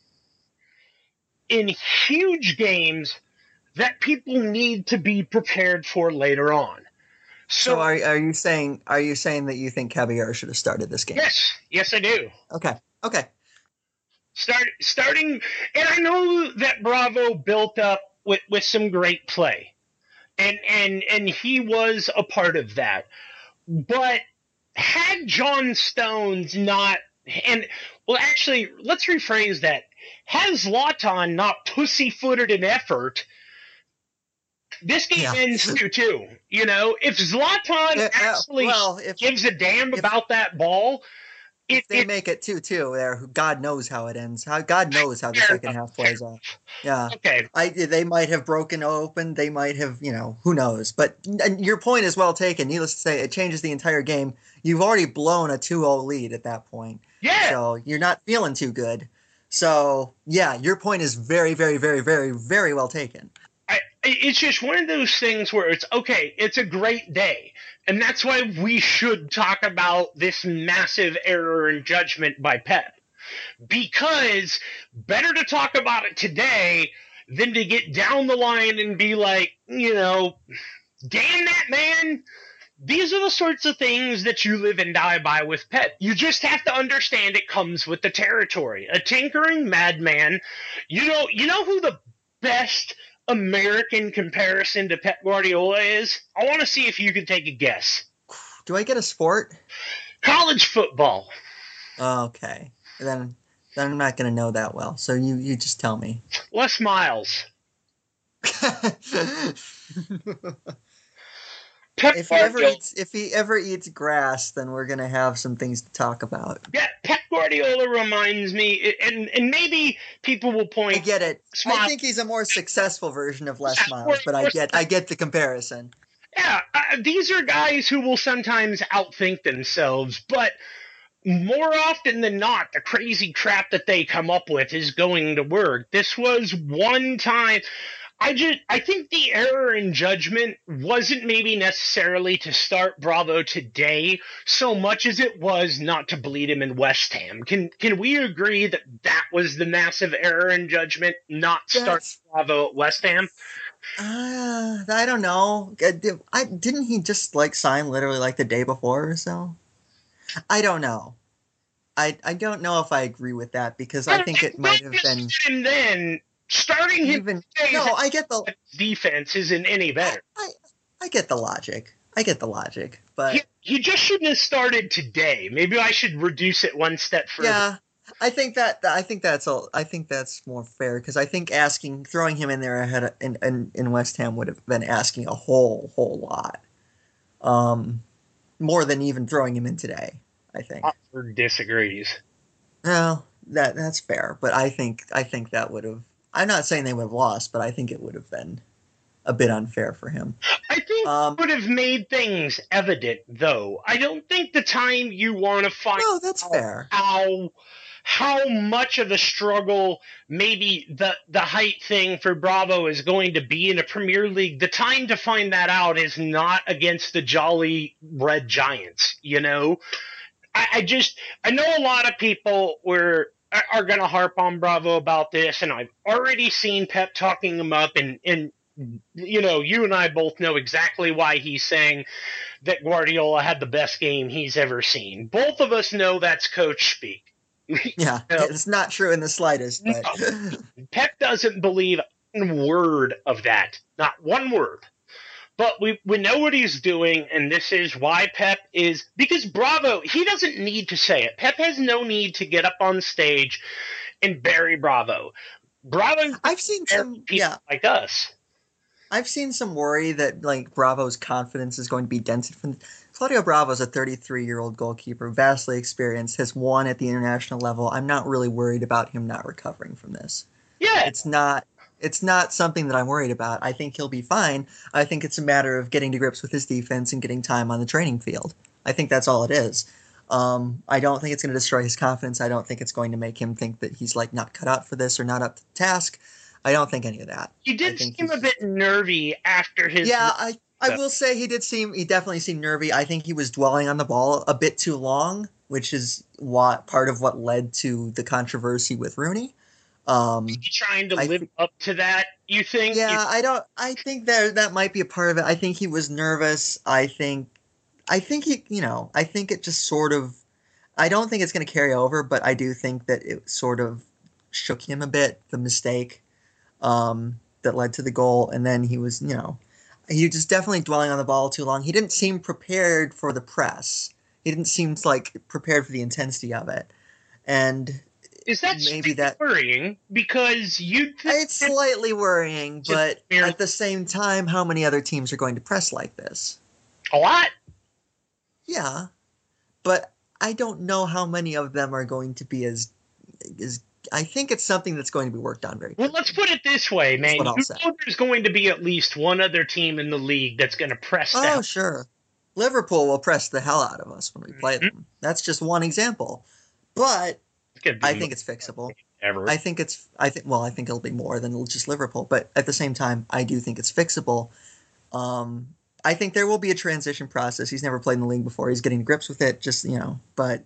Speaker 2: in huge games that people need to be prepared for later on.
Speaker 1: So, so are, are you saying are you saying that you think Caballero should have started this game?
Speaker 2: Yes, yes, I do.
Speaker 1: Okay, okay.
Speaker 2: Start starting, and I know that Bravo built up with with some great play, and and and he was a part of that. But had John Stones not, and well, actually, let's rephrase that. Has Zlatan not pussyfooted an effort? This game yeah. ends two two. You know, if Zlatan uh, actually well, if, gives a damn if, about that ball,
Speaker 1: if it, they it, make it two two there, God knows how it ends. How God knows how the second half plays out. Yeah.
Speaker 2: Okay.
Speaker 1: I they might have broken open. They might have you know who knows. But your point is well taken. Needless to say, it changes the entire game. You've already blown a 2-0 lead at that point.
Speaker 2: Yeah.
Speaker 1: So you're not feeling too good. So yeah, your point is very very very very very well taken.
Speaker 2: I, it's just one of those things where it's okay. It's a great day. And that's why we should talk about this massive error in judgment by Pep. Because better to talk about it today than to get down the line and be like, you know, damn that man. These are the sorts of things that you live and die by with Pep. You just have to understand it comes with the territory. A tinkering madman. You know, you know who the best American comparison to Pep Guardiola is? I want to see if you can take a guess.
Speaker 1: Do I get a sport?
Speaker 2: College football.
Speaker 1: Okay. Then then I'm not going to know that well. So you you just tell me.
Speaker 2: Les Miles.
Speaker 1: Pep if he ever eats if he ever eats grass, then we're gonna have some things to talk about.
Speaker 2: Yeah, Pep Guardiola reminds me, and and maybe people will point.
Speaker 1: I get it. Smile. I think he's a more successful version of Les Miles, but I get I get the comparison.
Speaker 2: Yeah, uh, these are guys who will sometimes outthink themselves, but more often than not, the crazy crap that they come up with is going to work. This was one time. I just I think the error in judgment wasn't maybe necessarily to start Bravo today so much as it was not to bleed him in West Ham. Can can we agree that that was the massive error in judgment, not start That's, Bravo at West Ham?
Speaker 1: Uh, I don't know. Uh, I didn't he just like sign literally like the day before or so? I don't know. I I don't know if I agree with that because I think it might have been.
Speaker 2: Then starting him even
Speaker 1: no, I get the
Speaker 2: defense isn't any better.
Speaker 1: I, I, get the logic. I get the logic, but
Speaker 2: he, he, just shouldn't have started today. Maybe I should reduce it one step further.
Speaker 1: Yeah, I think that I think that's all. I think that's more fair because I think asking throwing him in there ahead of, in, in in West Ham would have been asking a whole whole lot, um, more than even throwing him in today. I think.
Speaker 2: Oxford disagrees.
Speaker 1: Well, that that's fair, but I think I think that would have I'm not saying they would have lost, but I think it would have been a bit unfair for him.
Speaker 2: I think
Speaker 1: Um,
Speaker 2: would have made things evident, though. I don't think the time you want to find
Speaker 1: No, that's fair.
Speaker 2: how how much of a struggle maybe the the height thing for Bravo is going to be in a Premier League. The time to find that out is not against the Jolly Red Giants. You know, I, I just I know a lot of people were are- going to harp on Bravo about this, and I've already seen Pep talking him up, and and you know, you and I both know exactly why he's saying that Guardiola had the best game he's ever seen. Both of us know that's coach speak.
Speaker 1: Yeah,
Speaker 2: Yeah.
Speaker 1: it's not true in the slightest. But
Speaker 2: Pep doesn't believe one word of that. Not one word. But we, we know what he's doing, and this is why Pep is because Bravo, he doesn't need to say it. Pep has no need to get up on stage and bury Bravo. Bravo
Speaker 1: I've seen some.
Speaker 2: people
Speaker 1: Yeah,
Speaker 2: like us.
Speaker 1: I've seen some worry that like Bravo's confidence is going to be dented from. Claudio Bravo is a 33 year old goalkeeper, vastly experienced, has won at the international level. I'm not really worried about him not recovering from this.
Speaker 2: Yeah,
Speaker 1: It's not. It's not something that I'm worried about. I think he'll be fine. I think it's a matter of getting to grips with his defense and getting time on the training field. I think that's all it is. Um, I don't think it's going to destroy his confidence. I don't think it's going to make him think that he's like not cut out for this or not up to the task. I don't think any of that.
Speaker 2: he did seem a bit nervy after his.
Speaker 1: Yeah, I I will say he did seem he definitely seemed nervy. I think he was dwelling on the ball a bit too long, which is what part of what led to the controversy with Rooney. Um,
Speaker 2: he trying to
Speaker 1: I
Speaker 2: live up to that. You think?
Speaker 1: yeah, I don't. I think there that might be a part of it. I think he was nervous. I think, I think he, you know, I think it just sort of. I don't think it's going to carry over, but I do think that it sort of shook him a bit. The mistake um, that led to the goal, and then he was, you know, he was just definitely dwelling on the ball too long. He didn't seem prepared for the press. He didn't seem like prepared for the intensity of it, and
Speaker 2: is that
Speaker 1: maybe that-
Speaker 2: worrying? Because you
Speaker 1: it's slightly worrying. But at the same time, how many other teams are going to press like this?
Speaker 2: a lot.
Speaker 1: Yeah, but I don't know how many of them are going to be as as. I think it's something that's going to be worked on very.
Speaker 2: Well, let's put it this way, man. You know there's going to be at least one other team in the league that's going to press
Speaker 1: Oh,
Speaker 2: that.
Speaker 1: sure. Liverpool will press the hell out of us when we play
Speaker 2: Mhm.
Speaker 1: them. That's just one example. But
Speaker 2: It's gonna be
Speaker 1: I think it's fixable.
Speaker 2: ever.
Speaker 1: I think it's I think well, I think it'll be more than just Liverpool, but at the same time, I do think it's fixable. Um I think there will be a transition process. He's never played in the league before. He's getting grips with it, just you know, but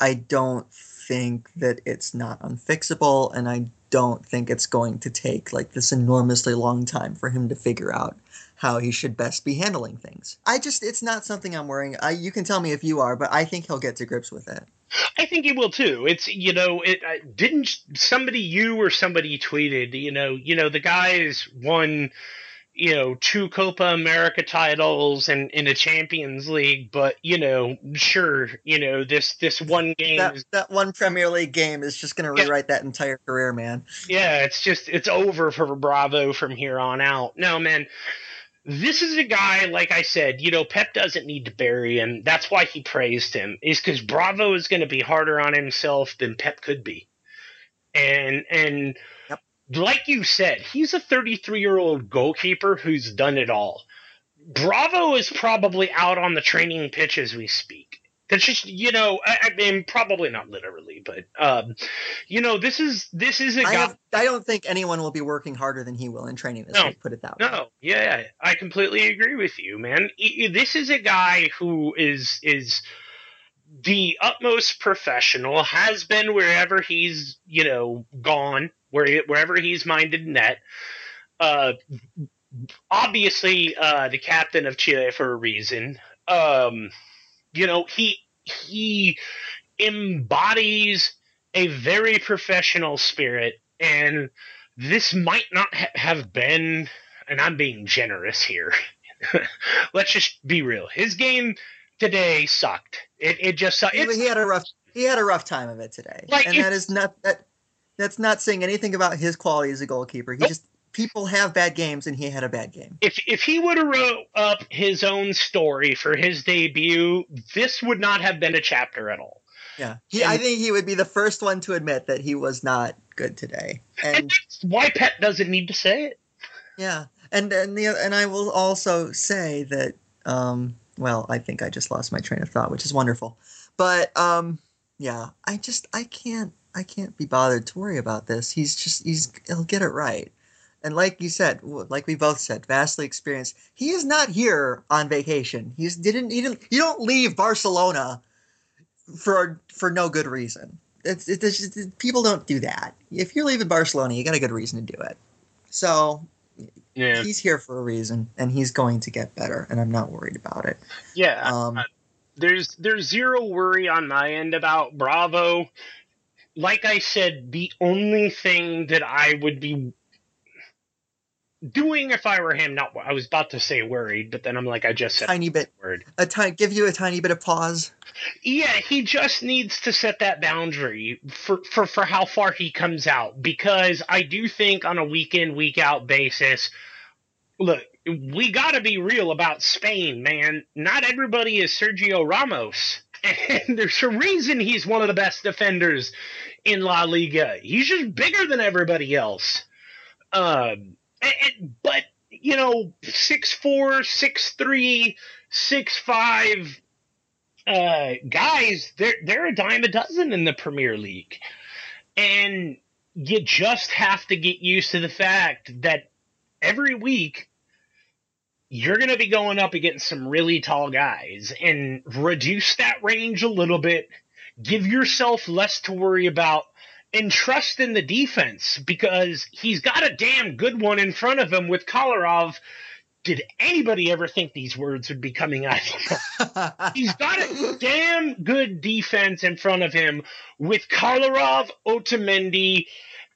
Speaker 1: I don't think that it's not unfixable and I don't think it's going to take like this enormously long time for him to figure out how he should best be handling things. I just it's not something I'm worrying. I you can tell me if you are, but I think he'll get to grips with it.
Speaker 2: I think he will too. It's you know, it I, didn't somebody you or somebody tweeted. You know, you know the guys won. You know, two Copa America titles and in a Champions League, but you know, sure, you know this this one game
Speaker 1: that,
Speaker 2: is
Speaker 1: that one Premier League game is just going to
Speaker 2: Yeah.
Speaker 1: rewrite that entire career, man.
Speaker 2: yeah, it's just it's over for Bravo from here on out. No, man. This is a guy, like I said, you know, Pep doesn't need to bury him. That's why he praised him, is because Bravo is going to be harder on himself than Pep could be. And and
Speaker 1: Yep.
Speaker 2: like you said, he's a 33 year old goalkeeper who's done it all. Bravo is probably out on the training pitch as we speak. That's just you know, I, I mean, probably not literally, but um, you know, this is this is a
Speaker 1: I
Speaker 2: guy.
Speaker 1: have, I don't think anyone will be working harder than he will in training this
Speaker 2: No.
Speaker 1: week. Put it that way.
Speaker 2: No, yeah, I completely agree with you, man. This is a guy who is is the utmost professional, has been wherever he's you know gone, where wherever he's minded net. Uh, obviously, uh, the captain of Chile for a reason. Um, you know, he he embodies a very professional spirit, and this might not ha- have been, and I'm being generous here. Let's just be real. His game today sucked. It, it just sucked.
Speaker 1: He,
Speaker 2: It's,
Speaker 1: he had a rough he had a rough time of it today,
Speaker 2: Like,
Speaker 1: and that is not that. That's not saying anything about his quality as a goalkeeper. He
Speaker 2: Nope.
Speaker 1: just people have bad games, and he had a bad game.
Speaker 2: if if he would have wrote up his own story for his debut, this would not have been a chapter at all.
Speaker 1: Yeah, he, I think he would be the first one to admit that he was not good today,
Speaker 2: And
Speaker 1: and
Speaker 2: why Pep doesn't need to say it.
Speaker 1: Yeah, and and the and I will also say that um well I think I just lost my train of thought, which is wonderful, but um yeah I just I can't I can't be bothered to worry about this. He's just he's he'll get it right. And like you said, like we both said, vastly experienced. He is not here on vacation. He's didn't he didn't you don't leave Barcelona for for no good reason. It's, it's, it's, people don't do that. If you're leaving Barcelona, you got a good reason to do it. So
Speaker 2: Yeah.
Speaker 1: he's here for a reason, and he's going to get better, and I'm not worried about it.
Speaker 2: Yeah.
Speaker 1: Um,
Speaker 2: there's there's zero worry on my end about Bravo. Like I said, the only thing that I would be doing if I were him, not I was about to say worried, but then I'm like I just said
Speaker 1: tiny bit,
Speaker 2: word.
Speaker 1: a tiny, give you a tiny bit of pause.
Speaker 2: Yeah, he just needs to set that boundary for, for, for how far he comes out because I do think on a week in, week out basis, look, we got to be real about Spain, man. Not everybody is Sergio Ramos. And there's a reason he's one of the best defenders in La Liga. He's just bigger than everybody else. Um, but, you know, six four, six three, six five uh, guys, they're they're a dime a dozen in the Premier League, and you just have to get used to the fact that every week you're going to be going up against some really tall guys, and reduce that range a little bit. Give yourself less to worry about. And trust in the defense because he's got a damn good one in front of him with Kolarov. Did anybody ever think these words would be coming out He's got a damn good defense in front of him with Kolarov, Otamendi,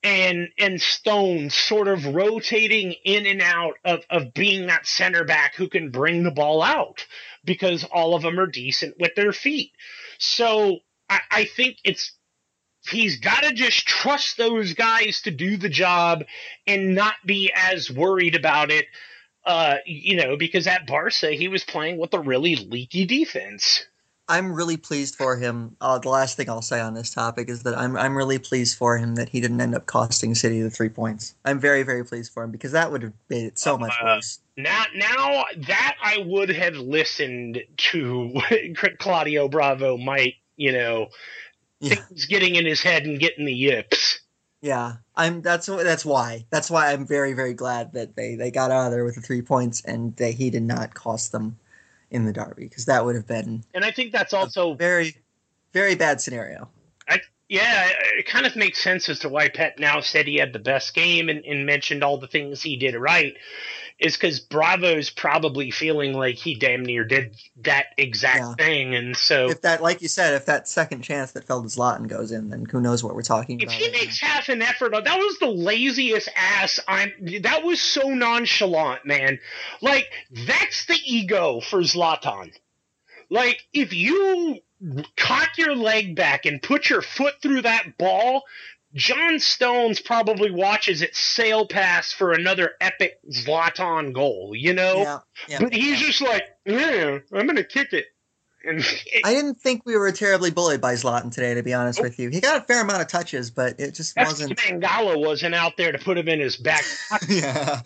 Speaker 2: and and Stone sort of rotating in and out of, of being that center back who can bring the ball out because all of them are decent with their feet. So I, I think it's he's got to just trust those guys to do the job and not be as worried about it uh, you know, because at Barca he was playing with a really leaky defense.
Speaker 1: I'm really pleased for him. Uh, the last thing I'll say on this topic is that I'm I'm really pleased for him that he didn't end up costing City the three points. I'm very very pleased for him because that would have made it so much
Speaker 2: Uh,
Speaker 1: worse.
Speaker 2: Now, now that I would have listened to Claudio Bravo might, you know,
Speaker 1: Yeah.
Speaker 2: things getting in his head and getting the yips.
Speaker 1: Yeah, I'm. That's that's why. That's why I'm very very glad that they they got out of there with the three points and that he did not cost them in the derby because that would have been
Speaker 2: And I think that's also
Speaker 1: very very bad scenario.
Speaker 2: Yeah, it kind of makes sense as to why Pep now said he had the best game and, and mentioned all the things he did right. Is because Bravo's probably feeling like he damn near did that exact
Speaker 1: Yeah.
Speaker 2: thing, and so
Speaker 1: If that, like you said, if that second chance that Zlatan goes in, then who knows what we're talking
Speaker 2: if
Speaker 1: about?
Speaker 2: If
Speaker 1: he
Speaker 2: makes half an effort, oh, that was the laziest ass. I'm. That was so nonchalant, man. Like that's the ego for Zlatan. Like if you cock your leg back and put your foot through that ball, John Stones probably watches it sail past for another epic Zlatan goal, you know?
Speaker 1: Yeah, yeah.
Speaker 2: But he's just like, yeah, I'm gonna kick it. And it,
Speaker 1: I didn't think we were terribly bullied by Zlatan today, to be honest with you. He got a fair amount of touches, but it just
Speaker 2: that's
Speaker 1: wasn't.
Speaker 2: Mangala wasn't out there to put him in his back.
Speaker 1: yeah.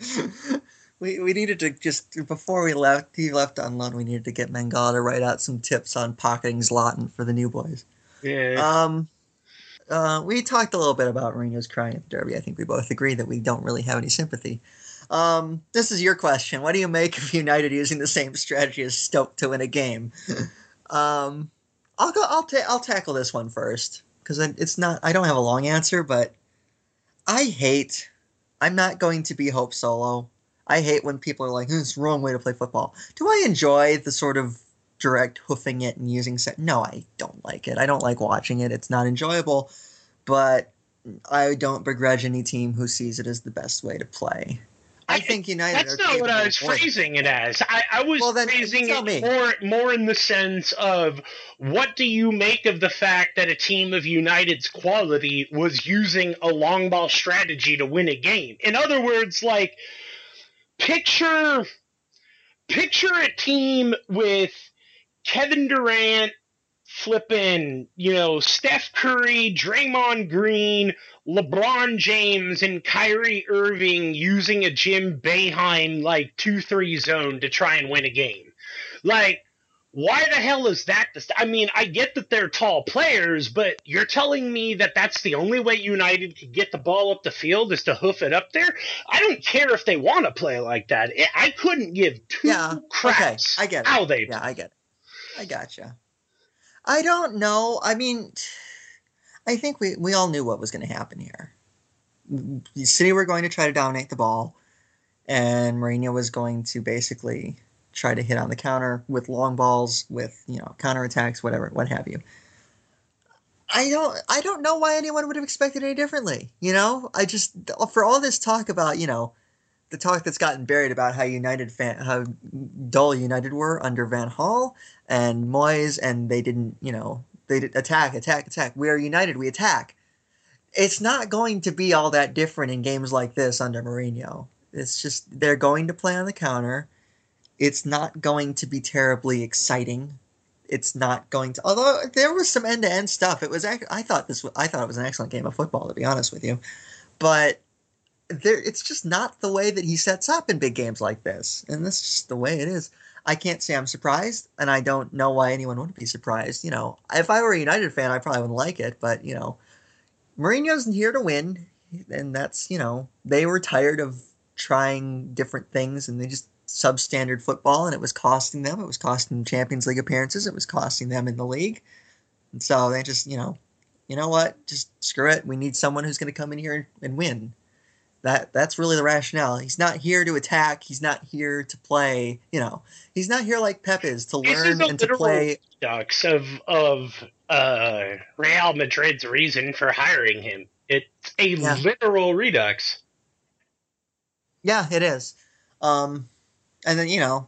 Speaker 1: We, we needed to just before we left he left on loan we needed to get Mangala to write out some tips on pocketing Zlatan for the new boys.
Speaker 2: Yeah.
Speaker 1: Um, uh, we talked a little bit about Mourinho's crying at the Derby. I think we both agree that we don't really have any sympathy. Um, this is your question. What do you make of United using the same strategy as Stoke to win a game? um, I'll go. I'll ta- I'll tackle this one first because it's not. I don't have a long answer, but I hate. I'm not going to be Hope Solo. I hate when people are like, "This is the wrong way to play football." Do I enjoy the sort of direct hoofing it and using set? No, I don't like it. I don't like watching it. It's not enjoyable, but I don't begrudge any team who sees it as the best way to play. I
Speaker 2: I-
Speaker 1: think United.
Speaker 2: That's not what I was phrasing it as. I, I was
Speaker 1: Well, then,
Speaker 2: phrasing
Speaker 1: tell me.
Speaker 2: it more more in the sense of what do you make of the fact that a team of United's quality was using a long ball strategy to win a game? In other words, like picture picture a team with Kevin Durant flipping, you know, Steph Curry, Draymond Green, LeBron James, and Kyrie Irving using a Jim Boeheim like 2 3 zone to try and win a game. Like, why the hell is that? The st- I mean, I get that they're tall players, but you're telling me that that's the only way United can get the ball up the field is to hoof it up there? I don't care if they want to play like that. I couldn't give two
Speaker 1: Yeah,
Speaker 2: craps
Speaker 1: okay, I get it.
Speaker 2: how they
Speaker 1: Yeah, I get it. I gotcha. I don't know. I mean, I think we, we all knew what was going to happen here. The City were going to try to dominate the ball, and Mourinho was going to basically try to hit on the counter with long balls, with you know counterattacks, whatever, what have you. I don't I don't know why anyone would have expected any differently. You know, I just for all this talk about you know the talk that's gotten buried about how United fan how dull United were under Van Gaal and Moyes, and they didn't you know they did attack attack attack. We are United, we attack. It's not going to be all that different in games like this under Mourinho. It's just they're going to play on the counter. It's not going to be terribly exciting. It's not going to. Although there was some end to end stuff. It was. I thought this. I thought it was an excellent game of football, to be honest with you. But there, it's just not the way that he sets up in big games like this, and that's just the way it is. I can't say I'm surprised, and I don't know why anyone would be surprised. You know, if I were a United fan, I probably wouldn't like it. But you know, Mourinho's here to win, and that's you know they were tired of trying different things, and they just substandard football, and it was costing them. It was costing Champions League appearances. It was costing them in the league, and so they just you know, you know what? Just screw it. We need someone who's going to come in here and win. That that's really the rationale. He's not here to attack. He's not here to play. You know, he's not here like Pep is to
Speaker 2: is
Speaker 1: learn
Speaker 2: a
Speaker 1: and to play.
Speaker 2: redux of of uh, Real Madrid's reason for hiring him. It's a
Speaker 1: Yeah.
Speaker 2: literal redux.
Speaker 1: Yeah, it is. Um, and then you know,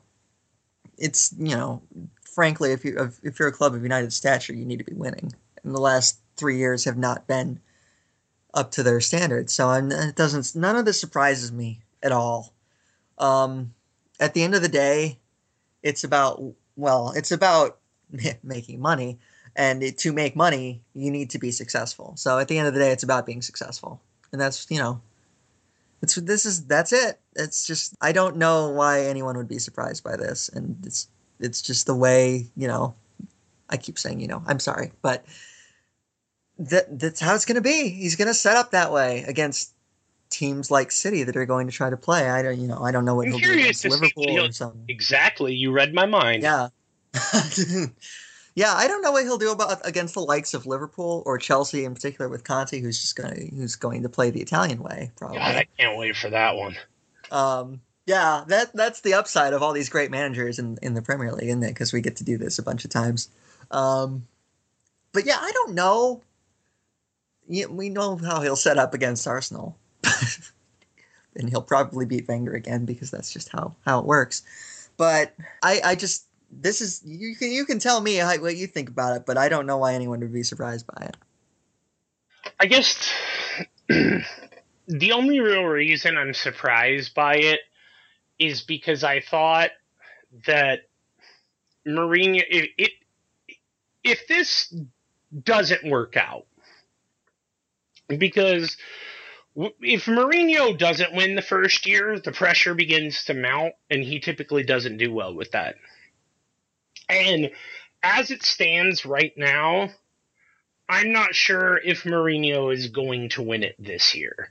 Speaker 1: it's you know, frankly, if you if you're a club of United stature, you need to be winning. And the last three years have not been up to their standards. So I'm, it doesn't. None of this surprises me at all. Um, at the end of the day, it's about well, it's about making money, and it, to make money, you need to be successful. So at the end of the day, it's about being successful, and that's you know it's this is that's it. It's just I don't know why anyone would be surprised by this, and it's it's just the way you know. I keep saying you know. I'm sorry, but that that's how it's going to be. He's going to set up that way against teams like City that are going to try to play. I don't you know I don't know what
Speaker 2: I'm
Speaker 1: he'll do against
Speaker 2: to see what
Speaker 1: Liverpool or something.
Speaker 2: Exactly. You read my mind.
Speaker 1: Yeah. yeah, I don't know what he'll do about against the likes of Liverpool or Chelsea in particular with Conte, who's just going to who's going to play the Italian way probably.
Speaker 2: God, I can't wait for that one.
Speaker 1: Um, yeah, that that's the upside of all these great managers in, in the Premier League, isn't it? Because we get to do this a bunch of times. Um, but yeah, I don't know. Yeah, we know how he'll set up against Arsenal, and he'll probably beat Wenger again because that's just how how it works. But I I just this is you can you can tell me how, what you think about it, but I don't know why anyone would be surprised by it.
Speaker 2: I guess the only real reason I'm surprised by it is because I thought that Mourinho, if, it, if this doesn't work out, because if Mourinho doesn't win the first year, the pressure begins to mount, and he typically doesn't do well with that. And as it stands right now, I'm not sure if Mourinho is going to win it this year.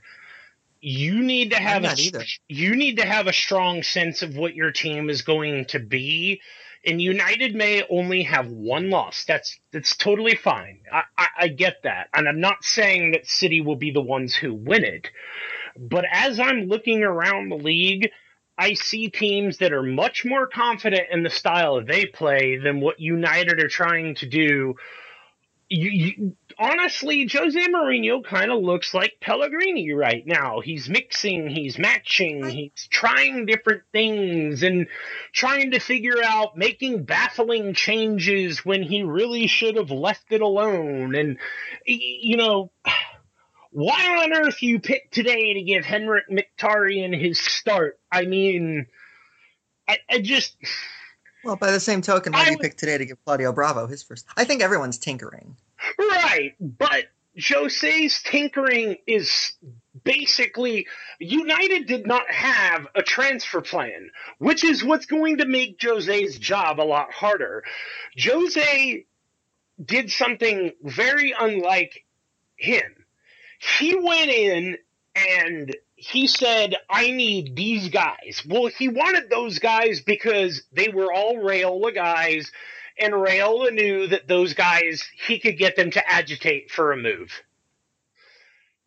Speaker 2: You need to have a
Speaker 1: either.
Speaker 2: you need to have a strong sense of what your team is going to be. And United may only have one loss. That's that's totally fine. I, I, I get that, and I'm not saying that City will be the ones who win it. But as I'm looking around the league, I see teams that are much more confident in the style they play than what United are trying to do. You, you, honestly, Jose Mourinho kind of looks like Pellegrini right now. He's mixing, he's matching, he's trying different things and trying to figure out making baffling changes when he really should have left it alone. And, you know, why on earth you pick today to give Henrik Mkhitaryan his start? I mean, I, I just
Speaker 1: Well, by the same token, why do you pick today to give Claudio Bravo his first? I think everyone's tinkering.
Speaker 2: Right, but Jose's tinkering is basically United did not have a transfer plan, which is what's going to make Jose's job a lot harder. Jose did something very unlike him. He went in and he said, I need these guys. Well, he wanted those guys because they were all Raiola guys, and Raiola knew that those guys, he could get them to agitate for a move.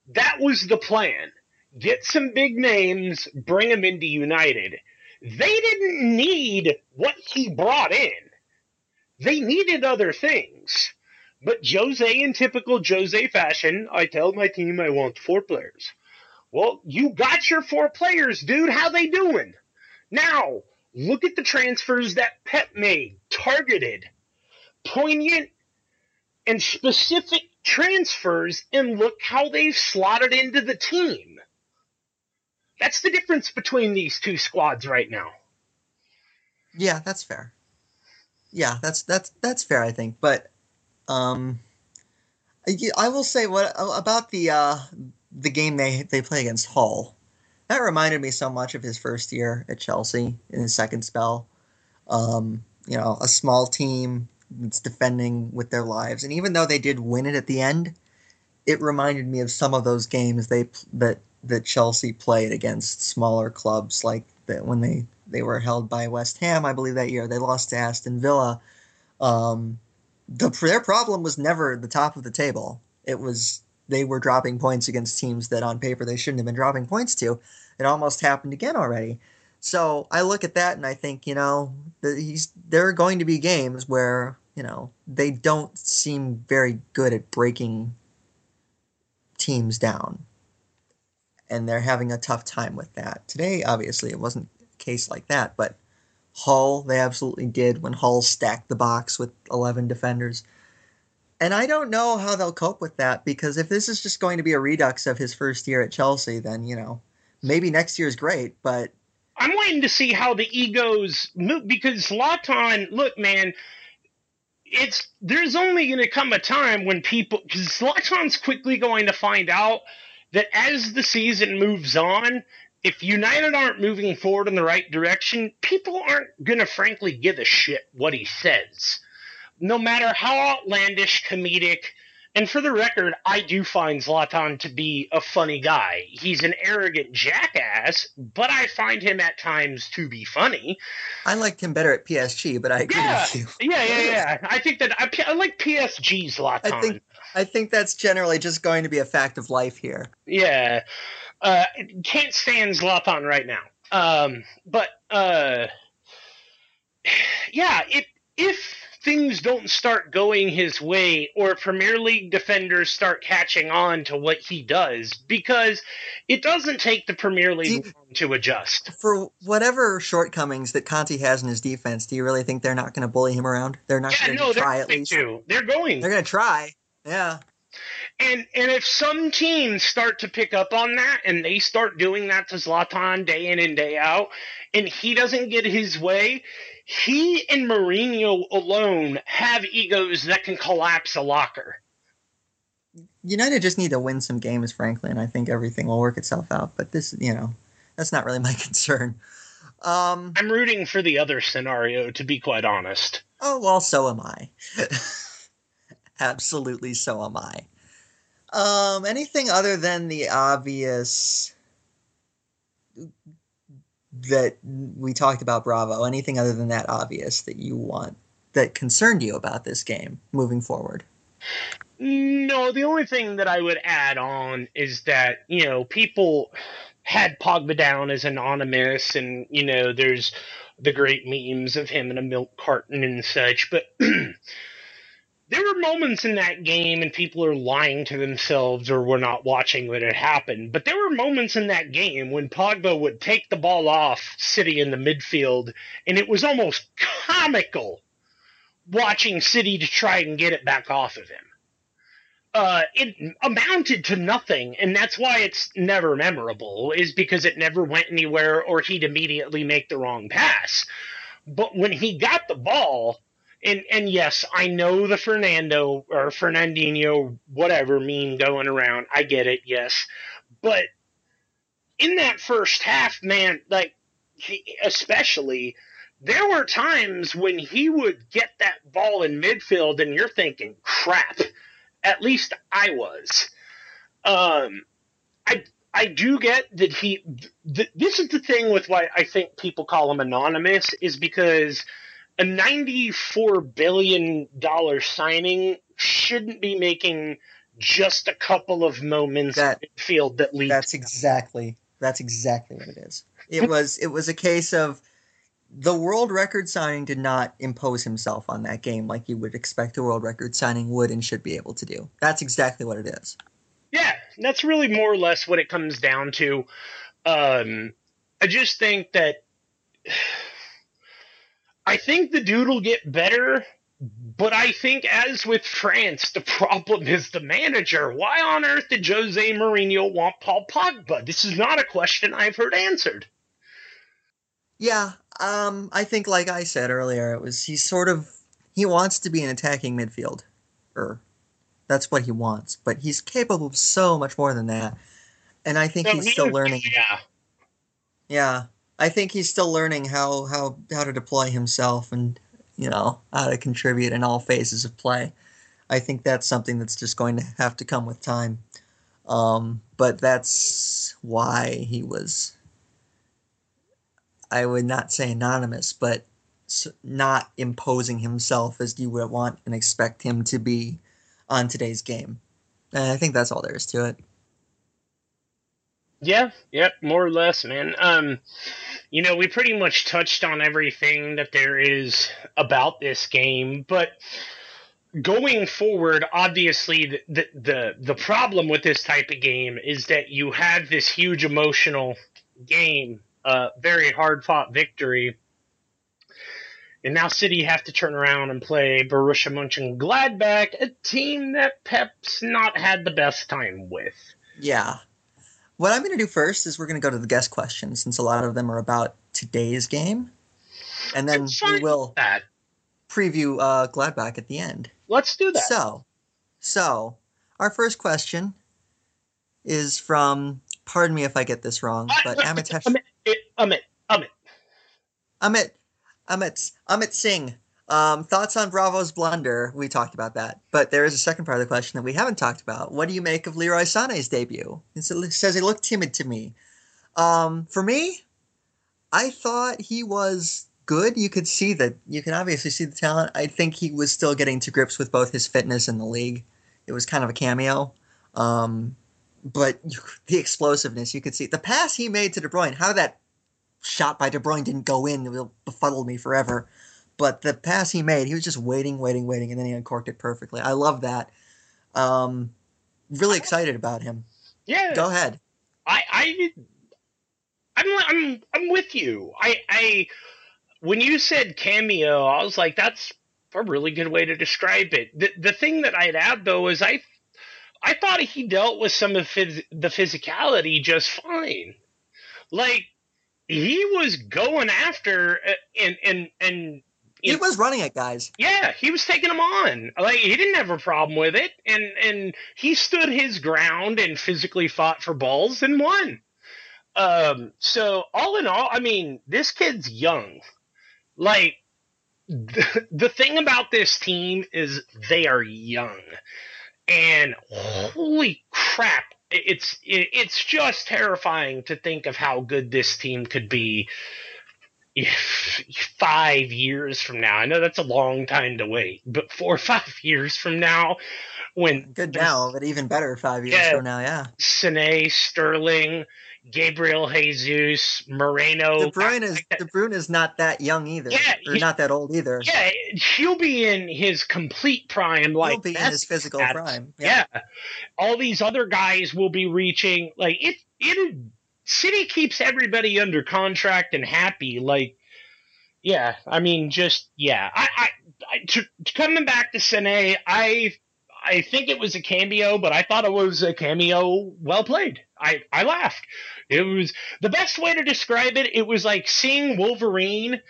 Speaker 2: That was the plan. Get some big names, bring them into United. They didn't need what he brought in. They needed other things. But Jose, in typical Jose fashion, I tell my team I want four players. Well, you got your four players, dude. How they doing? Now, look at the transfers that Pep made. Targeted, poignant, and specific transfers, and look how they've slotted into the team. That's the difference between these two squads right now.
Speaker 1: Yeah, that's fair. Yeah, that's that's that's fair. I think, but um, I will say what about the uh, the game they they play against Hull. That reminded me so much of his first year at Chelsea in his second spell. Um, you know, a small team that's defending with their lives, and even though they did win it at the end, it reminded me of some of those games they that that Chelsea played against smaller clubs, like that when they they were held by West Ham, I believe that year they lost to Aston Villa. Um, the, their problem was never the top of the table. It was they were dropping points against teams that on paper they shouldn't have been dropping points to. It almost happened again already. So I look at that and I think, you know, there are going to be games where, you know, they don't seem very good at breaking teams down. And they're having a tough time with that. Today, obviously, it wasn't a case like that, but Hull, they absolutely did when Hull stacked the box with 11 defenders. And I don't know how they'll cope with that because if this is just going to be a redux of his first year at Chelsea, then, you know, maybe next year is great, but.
Speaker 2: I'm waiting to see how the egos move because Zlatan, look, man, it's there's only going to come a time when people because Zlatan's quickly going to find out that as the season moves on, if United aren't moving forward in the right direction, people aren't going to frankly give a shit what he says. No matter how outlandish, comedic, and for the record, I do find Zlatan to be a funny guy. He's an arrogant jackass, but I find him at times to be funny.
Speaker 1: I liked him better at PSG, but I agree
Speaker 2: yeah,
Speaker 1: with you.
Speaker 2: yeah, yeah, yeah. I think that I, I like PSG Zlatan.
Speaker 1: I think I think that's generally just going to be a fact of life here.
Speaker 2: Yeah, uh, can't stand Zlatan right now. Um, but uh, yeah, it if things don't start going his way or Premier League defenders start catching on to what he does because it doesn't take the Premier League you, to adjust.
Speaker 1: For whatever shortcomings that Conte has in his defense, do you really think they're not going to bully him around? They're not
Speaker 2: yeah,
Speaker 1: going
Speaker 2: no,
Speaker 1: to try at least.
Speaker 2: To. They're going.
Speaker 1: They're going to try. Yeah.
Speaker 2: And and if some teams start to pick up on that and they start doing that to Zlatan day in and day out, and he doesn't get his way, he and Mourinho alone have egos that can collapse a locker.
Speaker 1: United just need to win some games, frankly, and I think everything will work itself out. But this, you know, that's not really my concern. Um,
Speaker 2: I'm rooting for the other scenario, to be quite honest.
Speaker 1: Oh well, so am I. Absolutely, so am I. Um, anything other than the obvious that we talked about Bravo? Anything other than that obvious that you want that concerned you about this game moving forward?
Speaker 2: No, the only thing that I would add on is that you know people had Pogba down as anonymous, and you know there's the great memes of him in a milk carton and such, but. there were moments in that game and people are lying to themselves or were not watching what had happened. But there were moments in that game when Pogba would take the ball off City in the midfield, and it was almost comical watching City to try and get it back off of him. Uh, it amounted to nothing, and that's why it's never memorable, is because it never went anywhere or he'd immediately make the wrong pass. But when he got the ball, and and yes, I know the Fernando or Fernandinho whatever meme going around. I get it, yes, but in that first half, man, like especially there were times when he would get that ball in midfield, and you're thinking, crap. At least I was. Um, I I do get that he. Th- this is the thing with why I think people call him anonymous is because a ninety-four billion dollar signing shouldn't be making just a couple of moments
Speaker 1: That-
Speaker 2: field that lead.
Speaker 1: That's exactly that's exactly what it is. It was it was a case of the world record signing did not impose himself on that game like you would expect a world record signing would and should be able to do. That's exactly what it is.
Speaker 2: Yeah, that's really more or less what it comes down to. Um, I just think that I think the dude will get better, but I think as with France, the problem is the manager. Why on earth did Jose Mourinho want Paul Pogba? This is not a question I've heard answered.
Speaker 1: Yeah, um, I think like I said earlier, it was he's sort of he wants to be an attacking midfield, or that's what he wants. But he's capable of so much more than that, and I think
Speaker 2: No,
Speaker 1: he's
Speaker 2: he
Speaker 1: still learning.
Speaker 2: Yeah,
Speaker 1: Yeah, I think he's still learning how how how to deploy himself and you know how to contribute in all phases of play. I think that's something that's just going to have to come with time. Um, but that's why he was. I would not say anonymous, but not imposing himself as you would want and expect him to be on today's game. And I think that's all there is to it.
Speaker 2: Yeah, yep, more or less, man. Um, you know, we pretty much touched on everything that there is about this game, but going forward, obviously, the the the, the problem with this type of game is that you have this huge emotional game, uh, very hard fought victory. And now City have to turn around and play Borussia Mönchengladbach, a team that Pep's not had the best time with.
Speaker 1: Yeah. What I'm going to do first is we're going to go to the guest questions since a lot of them are about today's game. And then we will
Speaker 2: that.
Speaker 1: preview uh, Gladbach at the end.
Speaker 2: Let's do that.
Speaker 1: So, so our first question is from, pardon me if I get this wrong, but Amitesh,
Speaker 2: Amit, Amit, Amit.
Speaker 1: Amit, Amit, Amit Singh. Um, thoughts on Bravo's blunder? We talked about that, but there is a second part of the question that we haven't talked about. What do you make of Leroy Sané's debut? It says he looked timid to me. Um, for me, I thought he was good. You could see that. You can obviously see the talent. I think he was still getting to grips with both his fitness and the league. It was kind of a cameo. Um, but you, the explosiveness, you could see the pass he made to De Bruyne. How that shot by De Bruyne didn't go in will befuddle me forever. But the pass he made, he was just waiting, waiting, waiting, and then he uncorked it perfectly. I love that. Um, really excited about him.
Speaker 2: Yeah,
Speaker 1: Go ahead.
Speaker 2: I, I, I'm, I'm, I'm with you. I, I, when you said cameo, I was like, that's a really good way to describe it. The, the thing that I'd add though is I, I thought he dealt with some of phys- the physicality just fine. Like he was going after uh, and and and
Speaker 1: He was running it, guys.
Speaker 2: Yeah, he was taking them on. Like he didn't have a problem with it, and and he stood his ground and physically fought for balls and won. Um, so all in all, I mean, this kid's young. Like the, the thing about this team is they are young, and holy crap, it's it, it's just terrifying to think of how good this team could be five years from now. I know that's a long time to wait, but four or five years from now, when
Speaker 1: Good now, but even better five years
Speaker 2: Yeah.
Speaker 1: from now. Yeah.
Speaker 2: Sané, Sterling, Gabriel Jesus, Moreno,
Speaker 1: De Bruyne is De Bruyne is not that young either,
Speaker 2: Yeah,
Speaker 1: or
Speaker 2: he-
Speaker 1: not that old either.
Speaker 2: yeah, he'll be in his complete prime. Like
Speaker 1: He'll be in his physical prime.
Speaker 2: Yeah. all these other guys will be reaching. Like it, it. City keeps everybody under contract and happy. Like, yeah, I mean, just yeah. I, I, I to, to coming back to Sané, I, I think it was a cameo, but I thought it was a cameo well played. I, I laughed. It was the best way to describe it. It was like seeing Wolverine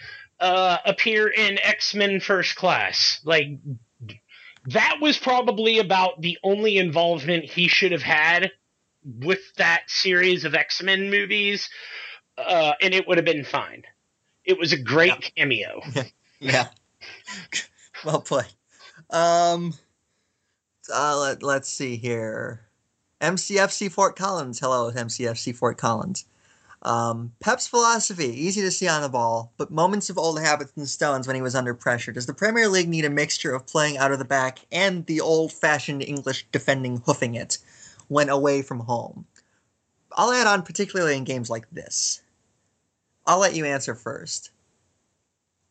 Speaker 2: uh, appear in X Men First Class. Like that was probably about the only involvement he should have had with that series of X Men movies, uh, and it would have been fine. It was a great yeah. cameo.
Speaker 1: yeah. well played. Um, uh, let, let's see here. MCFC Fort Collins. Hello, MCFC Fort Collins. Um, Pep's philosophy, easy to see on the ball, but moments of old habits and stones when he was under pressure. Does the Premier League need a mixture of playing out of the back and the old fashioned English defending hoofing it when away from home? I'll add on, particularly in games like this. I'll let you answer first,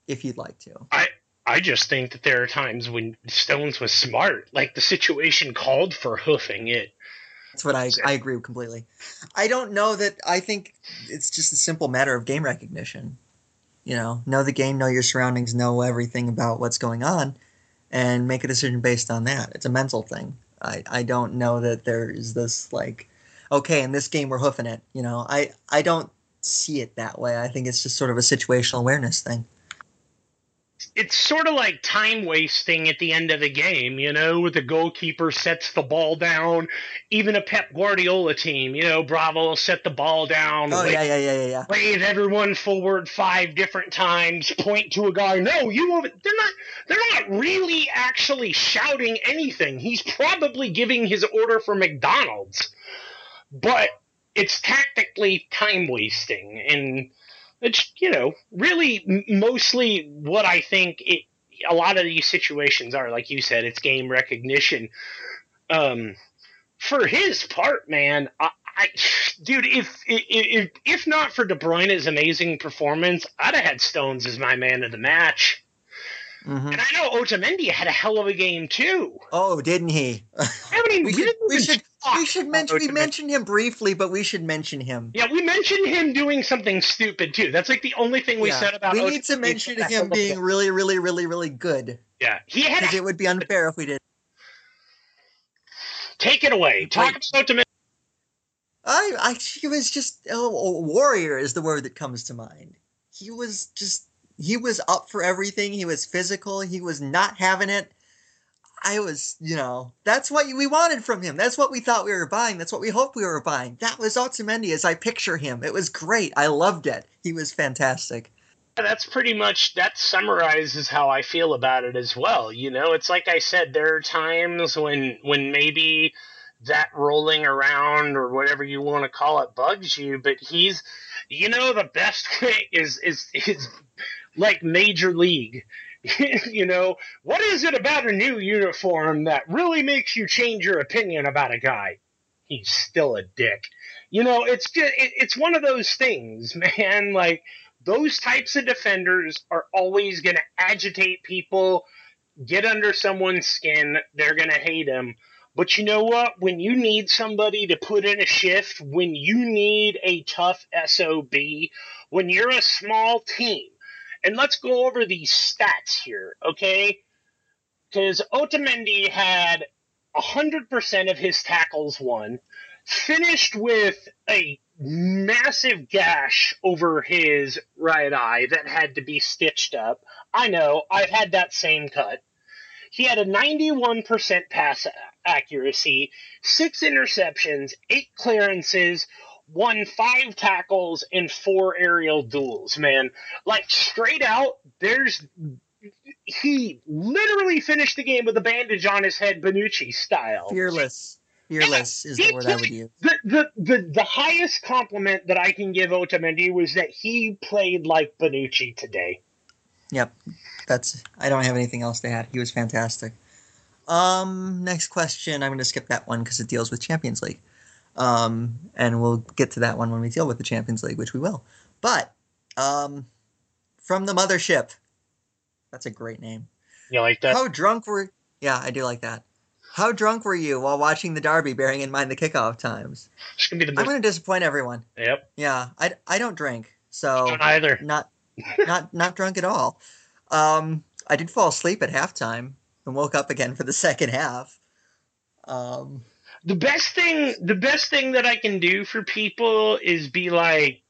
Speaker 1: if you'd like to.
Speaker 2: I, I just think that there are times when Stones was smart, like the situation called for hoofing it.
Speaker 1: That's what I I agree completely. I don't know that I think it's just a simple matter of game recognition. You know, know the game, know your surroundings, know everything about what's going on, and make a decision based on that. It's a mental thing. I, I don't know that there is this like, okay, in this game we're hoofing it. You know, I I don't see it that way. I think it's just sort of a situational awareness thing
Speaker 2: it's sort of like time wasting at the end of the game, you know, with the goalkeeper sets the ball down. Even a Pep Guardiola team, you know, Bravo will set the ball down.
Speaker 1: Oh wave, yeah, yeah, yeah, yeah.
Speaker 2: Wave everyone forward five different times. Point to a guy. No, you. They're not. They're not really actually shouting anything. He's probably giving his order for McDonald's, but it's tactically time wasting and it's you know really mostly what I think it, a lot of these situations are. Like you said, it's game recognition. Um, for his part, man, I, I dude, if, if if not for De Bruyne's amazing performance, I'd have had Stones as my man of the match. Mm-hmm. And I know Otamendi had a hell of a game too.
Speaker 1: Oh, didn't he?
Speaker 2: I mean,
Speaker 1: we, should, we should we should mention we mentioned him briefly, but we should mention him.
Speaker 2: Yeah, we mentioned him doing something stupid too. That's like the only thing we yeah. said about.
Speaker 1: We need to mention him being really, really, really, really good.
Speaker 2: Yeah, he had.
Speaker 1: Because it would be unfair if we did.
Speaker 2: Take it away. Talk about Otamendi.
Speaker 1: I, I, he was just oh, a warrior is the word that comes to mind. He was just he was up for everything. He was physical. He was not having it. I was, you know, that's what we wanted from him. That's what we thought we were buying. That's what we hoped we were buying. That was Otamendi as I picture him. It was great. I loved it. He was fantastic.
Speaker 2: That's pretty much that summarizes how I feel about it as well. You know, it's like I said, there are times when when maybe that rolling around or whatever you want to call it bugs you, but he's you know the best way is is is like Major League. you know, what is it about a new uniform that really makes you change your opinion about a guy? He's still a dick. You know, it's just, it, it's one of those things, man. Like those types of defenders are always going to agitate people, get under someone's skin. They're going to hate him. But you know what? When you need somebody to put in a shift, when you need a tough SOB, when you're a small team, and let's go over these stats here, okay? Because Otamendi had 100% of his tackles won, finished with a massive gash over his right eye that had to be stitched up. I know, I've had that same cut. He had a 91% pass accuracy, six interceptions, eight clearances, won five tackles and four aerial duels, man. Like straight out, there's he literally finished the game with a bandage on his head, Bonucci style.
Speaker 1: Fearless. Fearless is the word I would use.
Speaker 2: The, the, the, the highest compliment that I can give Otamendi was that he played like Bonucci today.
Speaker 1: Yep. That's I don't have anything else to add. He was fantastic. Um, next question. I'm going to skip that one because it deals with Champions League. Um, and we'll get to that one when we deal with the Champions League, which we will. But um, from the mothership, that's a great name.
Speaker 2: You like that?
Speaker 1: How drunk were? Yeah, I do like that. How drunk were you while watching the derby, bearing in mind the kickoff times?
Speaker 2: It's Gonna be the.
Speaker 1: I'm going to disappoint everyone.
Speaker 2: Yep.
Speaker 1: Yeah, I, I don't drink, so
Speaker 2: don't either.
Speaker 1: Not not not drunk at all. Um, I did fall asleep at halftime and woke up again for the second half. Um,
Speaker 2: the best thing the best thing that I can do for people is be like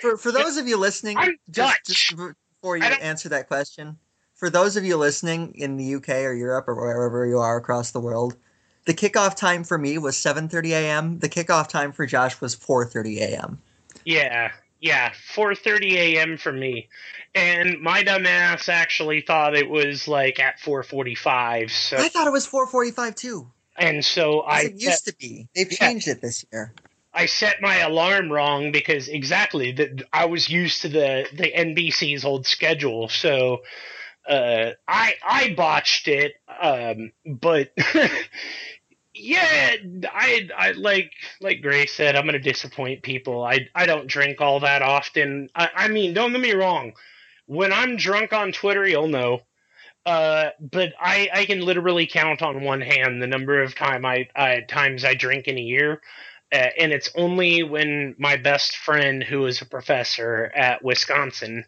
Speaker 1: for for those of you listening
Speaker 2: I'm just, Dutch. Just
Speaker 1: before you answer that question, for those of you listening in the UK or Europe or wherever you are across the world, the kickoff time for me was 7:30 a.m. The kickoff time for Josh was 4:30 a.m.
Speaker 2: Yeah, yeah, 4:30 a.m. for me, and my dumbass actually thought it was like at 4:45. So,
Speaker 1: I thought it was 4:45 too.
Speaker 2: And so I
Speaker 1: it used to be. They've
Speaker 2: Yeah.
Speaker 1: changed it this year.
Speaker 2: I set my alarm wrong because exactly that I was used to the the NBC's old schedule, so uh, I I botched it. Um, but yeah, I I like like Grey said, I'm gonna disappoint people. I I don't drink all that often. I, I mean, don't get me wrong. When I'm drunk on Twitter, you'll know. Uh, but I, I can literally count on one hand the number of time I, I times I drink in a year. Uh, and it's only when my best friend, who is a professor at Wisconsin,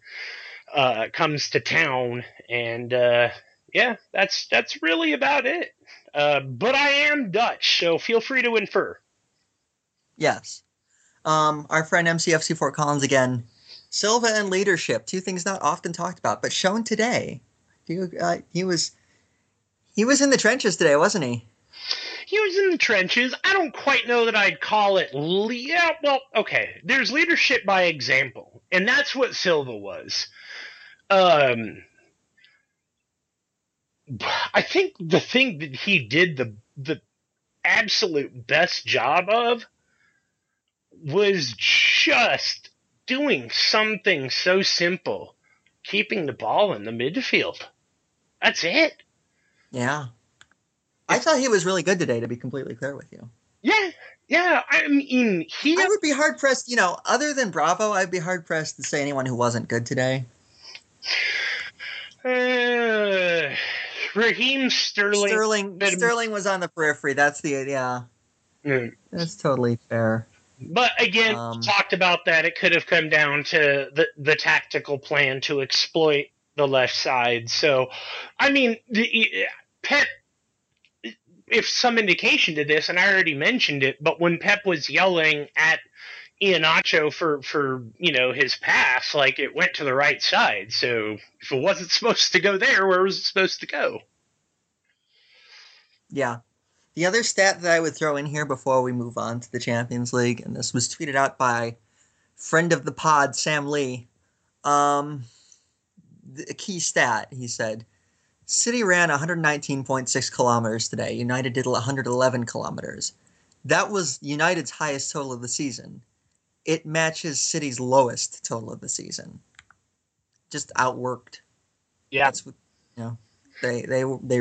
Speaker 2: uh, comes to town, and uh, yeah, that's that's really about it. Uh, but I am Dutch, so feel free to infer.
Speaker 1: Yes. Um, our friend MCFC Fort Collins again. Silva and leadership, two things not often talked about, but shown today. He, uh, he was he was in the trenches today, wasn't he?
Speaker 2: He was in the trenches. I don't quite know that I'd call it. Le- yeah, well, okay. There's leadership by example, and that's what Silva was. Um, I think the thing that he did the the absolute best job of was just doing something so simple, keeping the ball in the midfield. That's it.
Speaker 1: Yeah. I thought he was really good today, to be completely clear with you.
Speaker 2: Yeah, yeah. I mean, he.
Speaker 1: I would be hard pressed, you know, other than Bravo, I'd be hard pressed to say anyone who wasn't good today.
Speaker 2: Uh, Raheem Sterling.
Speaker 1: Sterling
Speaker 2: But-
Speaker 1: Sterling was on the periphery. That's the yeah.
Speaker 2: Mm.
Speaker 1: That's totally fair.
Speaker 2: But again,
Speaker 1: Um,
Speaker 2: talked about that. It could have come down to the the tactical plan to exploit the left side. So, I mean, the, Pep. If some indication to this, and I already mentioned it, but when Pep was yelling at Iheanacho for for you know his pass, like it went to the right side. So if it wasn't supposed to go there, where was it supposed to go?
Speaker 1: Yeah. The other stat that I would throw in here before we move on to the Champions League, and this was tweeted out by friend of the pod, Sam Lee. Um, a key stat, he said City ran 119.6 kilometers today. United did 111 kilometers. That was United's highest total of the season. It matches City's lowest total of the season. Just outworked.
Speaker 2: Yeah,
Speaker 1: That's what you know. They they they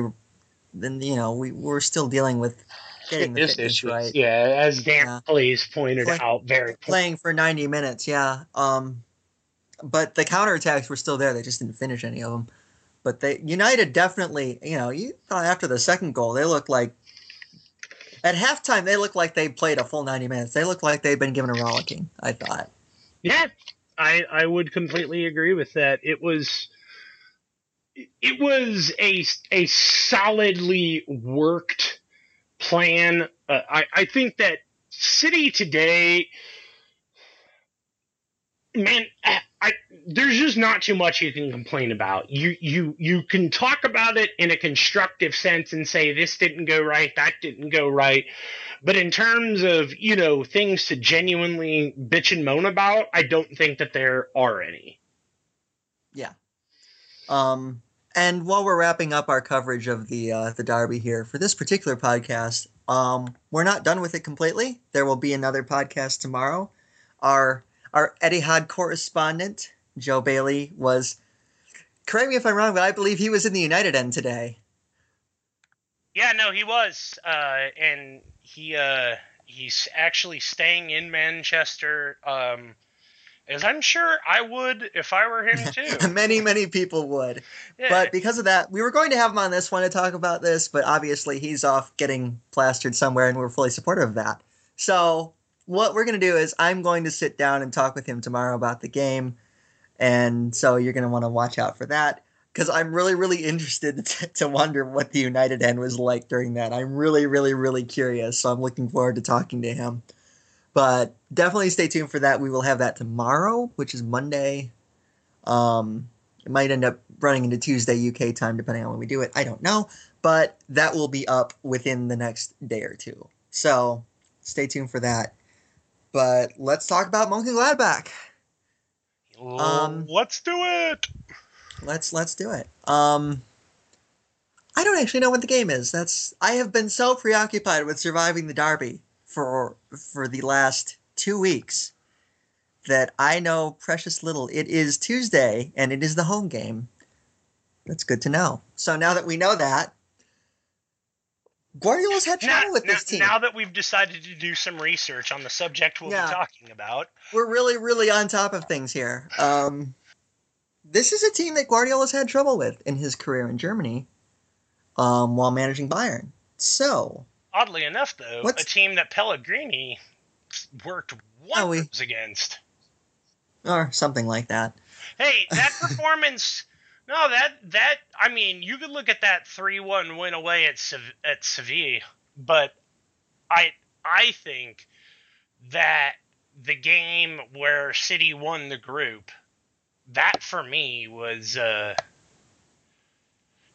Speaker 1: then you know we we're still dealing with getting the
Speaker 2: Fitness
Speaker 1: right.
Speaker 2: Yeah, as Dan
Speaker 1: Yeah.
Speaker 2: Please pointed
Speaker 1: Play-
Speaker 2: out very
Speaker 1: Playing for 90 minutes, yeah. Um, but the counterattacks were still there. They just didn't finish any of them. But they United definitely, you know, you thought after the second goal they looked like at halftime they looked like they played a full 90 minutes. They looked like they'd been given a rollicking. I thought.
Speaker 2: Yeah, I I would completely agree with that. It was it was a a solidly worked plan. Uh, I I think that City today, man, there's just not too much you can complain about. You you you can talk about it in a constructive sense and say this didn't go right, that didn't go right. But in terms of, you know, things to genuinely bitch and moan about, I don't think that there are any. Yeah.
Speaker 1: Um, and while we're wrapping up our coverage of the uh, the derby here for this particular podcast, um, we're not done with it completely. There will be another podcast tomorrow. Our our Etihad correspondent Joe Bailey was. Correct me if I'm wrong, but I believe he was in the United end today.
Speaker 2: Yeah, no, he was, uh, and he uh, he's actually staying in Manchester. Um, as I'm sure I would if I were him too.
Speaker 1: many many people would.
Speaker 2: Yeah.
Speaker 1: But because of that, we were going to have him on this one to talk about this, but obviously he's off getting plastered somewhere, and we're fully supportive of that. So what we're going to do is I'm going to sit down and talk with him tomorrow about the game, and so you're going to want to watch out for that because I'm really really interested to, to wonder what the United end was like during that. I'm really really really curious, so I'm looking forward to talking to him. But definitely stay tuned for that. We will have that tomorrow, which is Monday. Um, It might end up running into Tuesday UK time depending on when we do it. I don't know, but that will be up within the next day or two. So stay tuned for that. But let's talk about Mönchengladbach.
Speaker 2: Um, let's do it.
Speaker 1: Let's let's do it. Um, I don't actually know what the game is. That's I have been so preoccupied with surviving the derby for for the last two weeks that I know precious little. It is Tuesday and it is the home game. That's good to know. So now that we know that, Guardiola's had trouble
Speaker 2: now,
Speaker 1: with
Speaker 2: now,
Speaker 1: this team.
Speaker 2: Now that we've decided to do some research on the subject we'll
Speaker 1: Yeah.
Speaker 2: be talking about,
Speaker 1: We're really, really on top of things here. Um, this is a team that Guardiola's had trouble with in his career in Germany um, while managing Bayern. So,
Speaker 2: oddly enough, though,
Speaker 1: What's-
Speaker 2: a team that Pellegrini worked
Speaker 1: Oh, we-
Speaker 2: against.
Speaker 1: or something like that.
Speaker 2: Hey, that performance. No, that that I mean, you could look at that three-one win away at Sev- at Seville, but I I think that the game where City won the group, that for me was. uh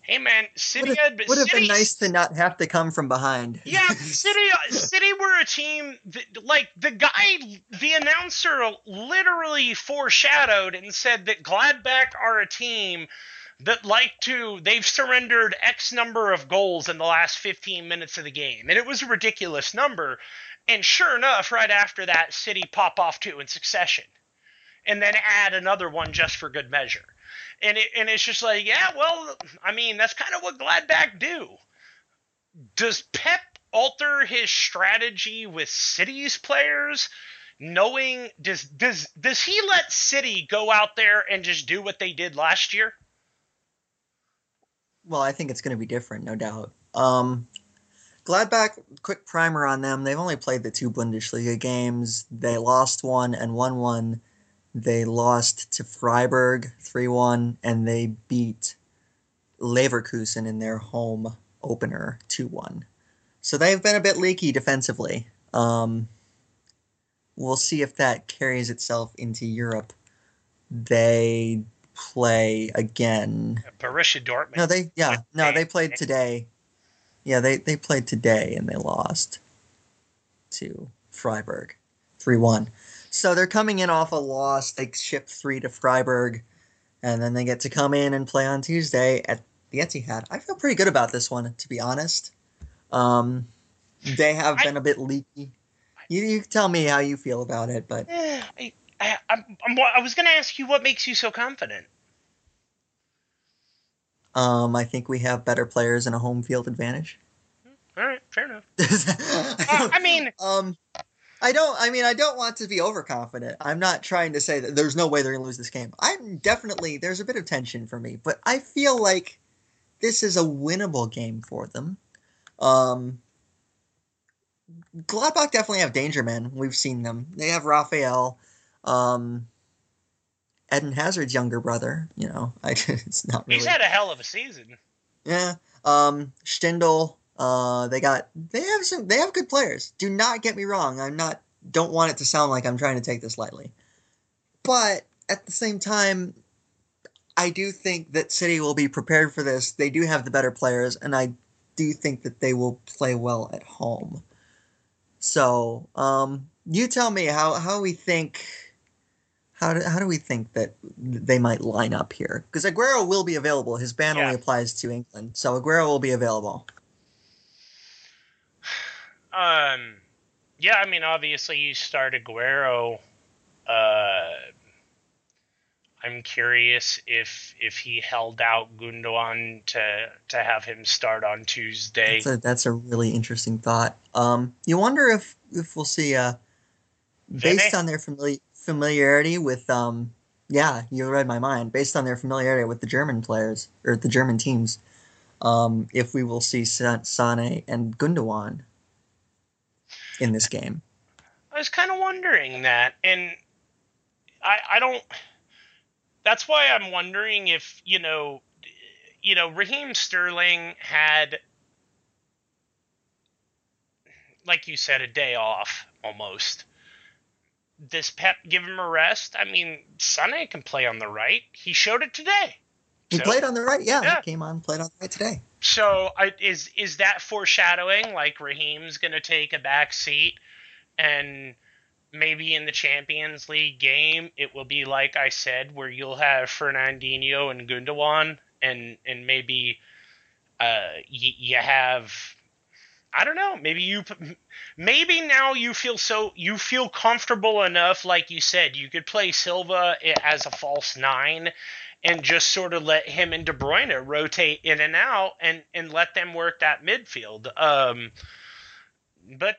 Speaker 2: Hey man, City
Speaker 1: Would
Speaker 2: had
Speaker 1: have, would have been nice to not have to come from behind.
Speaker 2: yeah, City uh, City were a team that, like the guy the announcer literally foreshadowed and said that Gladbach are a team that like to they've surrendered X number of goals in the last 15 minutes of the game. And it was a ridiculous number. And sure enough, right after that, City pop off two in succession. And then add another one just for good measure. And it, and it's just like, yeah, well, I mean, that's kind of what Gladbach do does Pep alter his strategy with City's players? Knowing does does does he let City go out there and just do what they did last year?
Speaker 1: Well, I think it's going to be different, no doubt. Um, Gladbach, quick primer on them. They've only played the two Bundesliga games. They lost one and won one. They lost to Freiburg 3 1, and they beat Leverkusen in their home opener 2 1. So they've been a bit leaky defensively. Um, we'll see if that carries itself into Europe. They play again
Speaker 2: Borussia Dortmund.
Speaker 1: no, they yeah, no, they played today. Yeah, they they played today and they lost to Freiburg, three one. So they're coming in off a loss. They ship three to Freiburg, and then they get to come in and play on Tuesday at the Etihad. I feel pretty good about this one, to be honest. Um, they have been a bit leaky. You, you tell me how you feel about it, but
Speaker 2: I, I, I'm, I'm, I was going to ask you what makes you so confident.
Speaker 1: um, I think we have better players and a home field advantage.
Speaker 2: All right, fair enough.
Speaker 1: I
Speaker 2: Uh, I mean,
Speaker 1: Um, I don't. I mean, I don't want to be overconfident. I'm not trying to say that there's no way they're going to lose this game. I'm definitely there's a bit of tension for me, but I feel like this is a winnable game for them. Um, Gladbach definitely have danger men. We've seen them. They have Raffael, um, Eden Hazard's younger brother. You know, I, it's not really.
Speaker 2: he's had a hell of a season.
Speaker 1: Yeah. Um, Stindl. Uh, they got they have some they have good players. Do not get me wrong. I'm not don't want it to sound like I'm trying to take this lightly, but at the same time, I do think that City will be prepared for this. They do have the better players, and I do think that they will play well at home. So, um, you tell me how how we think. How do, how do we think that they might line up here? Because Aguero will be available. His ban
Speaker 2: Yeah.
Speaker 1: only applies to England, so Aguero will be available.
Speaker 2: Um, yeah, I mean, obviously you start Aguero. Uh, I'm curious if if he held out Gundogan to to have him start on Tuesday.
Speaker 1: That's a, that's a really interesting thought. Um, you wonder if if we'll see uh, based
Speaker 2: Vene?
Speaker 1: on their familiar, familiarity with um, yeah, you read my mind. Based on their familiarity with the German players or the German teams, um, if we will see Sa- Sane and Gundogan in this game.
Speaker 2: I was kind of wondering that, and I I don't. That's why I'm wondering if you know, you know, Raheem Sterling had, like you said, a day off almost, this Pep give him a rest? I mean, Sané can play on the right. He showed it today.
Speaker 1: He
Speaker 2: So-
Speaker 1: played on the right. Yeah,
Speaker 2: Yeah.
Speaker 1: he came on, played on the right today.
Speaker 2: So I, is is that foreshadowing? Like Raheem's going to take a back seat, and maybe in the Champions League game it will be like I said, where you'll have Fernandinho and Gundogan, and and maybe uh, y- you have. I don't know. Maybe you, maybe now you feel so you feel comfortable enough, like you said, you could play Silva as a false nine, and just sort of let him and De Bruyne rotate in and out and and let them work that midfield. Um, but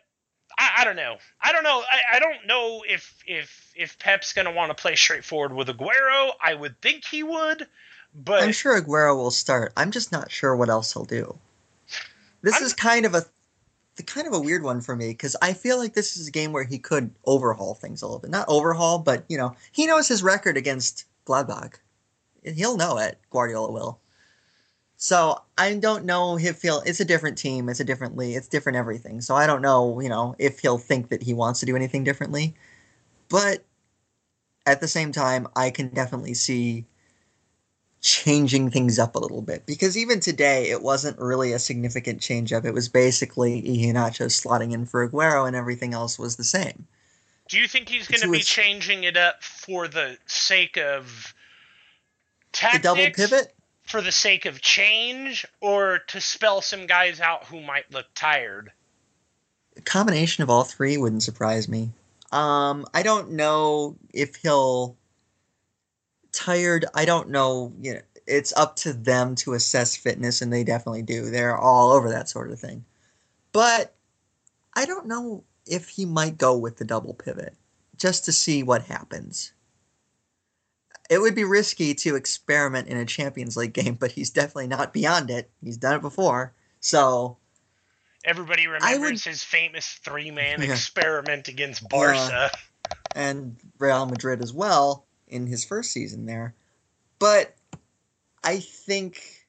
Speaker 2: I, I don't know. I don't know. I, I don't know if if if Pep's gonna want to play straightforward with Aguero. I would think he would, but
Speaker 1: I'm sure Aguero will start. I'm just not sure what else he'll do. This
Speaker 2: I'm-
Speaker 1: is kind of a the kind of a weird one for me because I feel like this is a game where he could overhaul things a little bit. Not overhaul, but you know, he knows his record against Gladbach. He'll know it. Guardiola will. So I don't know if he'll. It's a different team. It's a different league. It's different everything. So I don't know. You know, if he'll think that he wants to do anything differently. But at the same time, I can definitely see changing things up a little bit because even today it wasn't really a significant change up. It was basically Iheanacho slotting in for Aguero and everything else was the same.
Speaker 2: do you think he's going to
Speaker 1: to
Speaker 2: be changing it up for the sake of
Speaker 1: The double pivot?
Speaker 2: for the sake of change, or to spell some guys out who might look tired?
Speaker 1: A combination of all three wouldn't surprise me. Um, I don't know if he'll tired. I don't know. You know, it's up to them to assess fitness, and they definitely do. They're all over that sort of thing. But I don't know if he might go with the double pivot just to see what happens. It would be risky to experiment in a Champions League game, but he's definitely not beyond it. He's done it before. So
Speaker 2: Everybody remembers
Speaker 1: would-
Speaker 2: his famous three-man
Speaker 1: Yeah.
Speaker 2: experiment against Barca.
Speaker 1: and Real Madrid as well in his first season there. But I think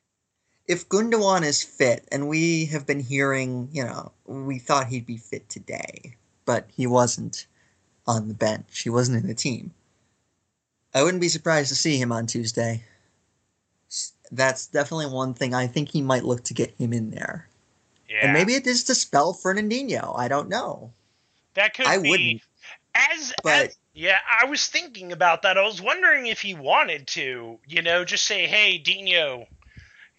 Speaker 1: if Gundogan is fit, and we have been hearing, you know, we thought he'd be fit today, but he wasn't on the bench. He wasn't in the team. I wouldn't be surprised to see him on Tuesday. That's definitely one thing I think he might look to get him in there.
Speaker 2: Yeah,
Speaker 1: And maybe it is to spell Fernandinho. I don't know.
Speaker 2: that could
Speaker 1: I
Speaker 2: be.
Speaker 1: wouldn't.
Speaker 2: As,
Speaker 1: But-
Speaker 2: as yeah, I was thinking about that. I was wondering if he wanted to, you know, just say, "Hey, Dino,"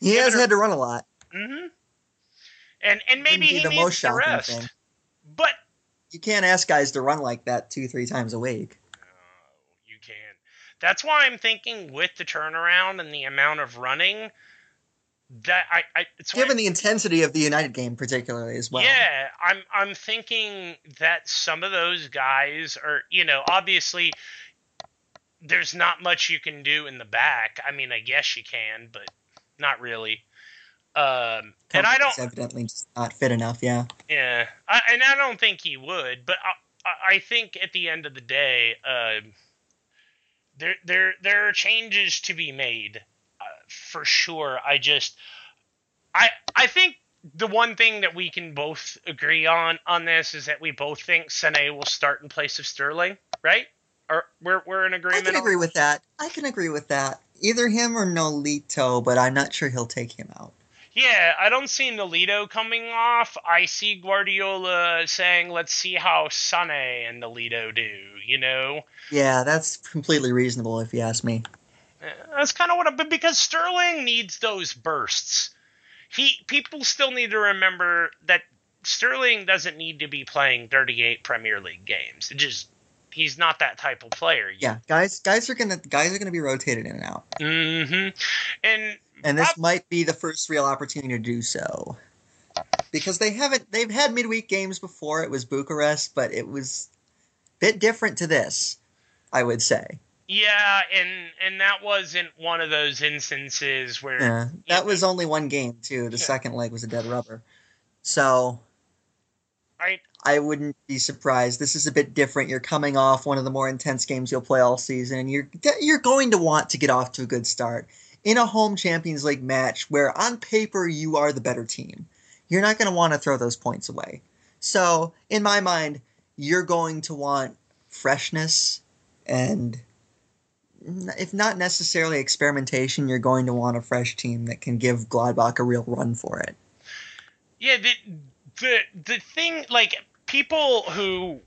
Speaker 1: He has had to run a lot.
Speaker 2: Mm-hmm. and and maybe he
Speaker 1: the
Speaker 2: needs
Speaker 1: most
Speaker 2: the rest.
Speaker 1: thing.
Speaker 2: But
Speaker 1: You can't ask guys to run like that two, three times a week.
Speaker 2: That's why I'm thinking with the turnaround and the amount of running that I, I it's
Speaker 1: Given the intensity of the United game, particularly as well.
Speaker 2: Yeah, I'm I'm thinking that some of those guys are, you know, obviously there's not much you can do in the back. I mean, I guess you can, but not really. Um, and I don't,
Speaker 1: evidently just not fit enough. Yeah,
Speaker 2: yeah, I, and I don't think he would. But I, I- I think at the end of the day, uh, there there there are changes to be made uh, for sure. I just, I I think the one thing that we can both agree on on this is that we both think Sané will start in place of Sterling, right? Or we're we're in agreement.
Speaker 1: I can
Speaker 2: on-
Speaker 1: agree with that. I can agree with that. Either him or Nolito, but I'm not sure he'll take him out.
Speaker 2: Yeah, I don't see Nolito coming off. I see Guardiola saying, "Let's see how Sané and Nolito do." You know,
Speaker 1: Yeah, that's completely reasonable if you ask me.
Speaker 2: Uh, that's kind of what. I, but because Sterling needs those bursts, he people still need to remember that Sterling doesn't need to be playing 38 Premier League games. It just he's not that type of player.
Speaker 1: Yeah, guys, guys are gonna guys are gonna be rotated in and out,
Speaker 2: Mm-hmm. And
Speaker 1: and this might be the first real opportunity to do so. Because they haven't, they've had midweek games before. It was Bucharest, but it was a bit different to this, I would say.
Speaker 2: yeah, and and that wasn't one of those instances where
Speaker 1: Yeah, that was only one game too. The
Speaker 2: Yeah.
Speaker 1: second leg was a dead rubber, so
Speaker 2: I
Speaker 1: I wouldn't be surprised. This is a bit different. You're coming off one of the more intense games you'll play all season, and you're you're going to want to get off to a good start in a home Champions League match where on paper you are the better team. You're not going to want to throw those points away. So in my mind, you're going to want freshness and if not necessarily experimentation, you're going to want a fresh team that can give Gladbach a real run for it.
Speaker 2: Yeah, the the the thing like people who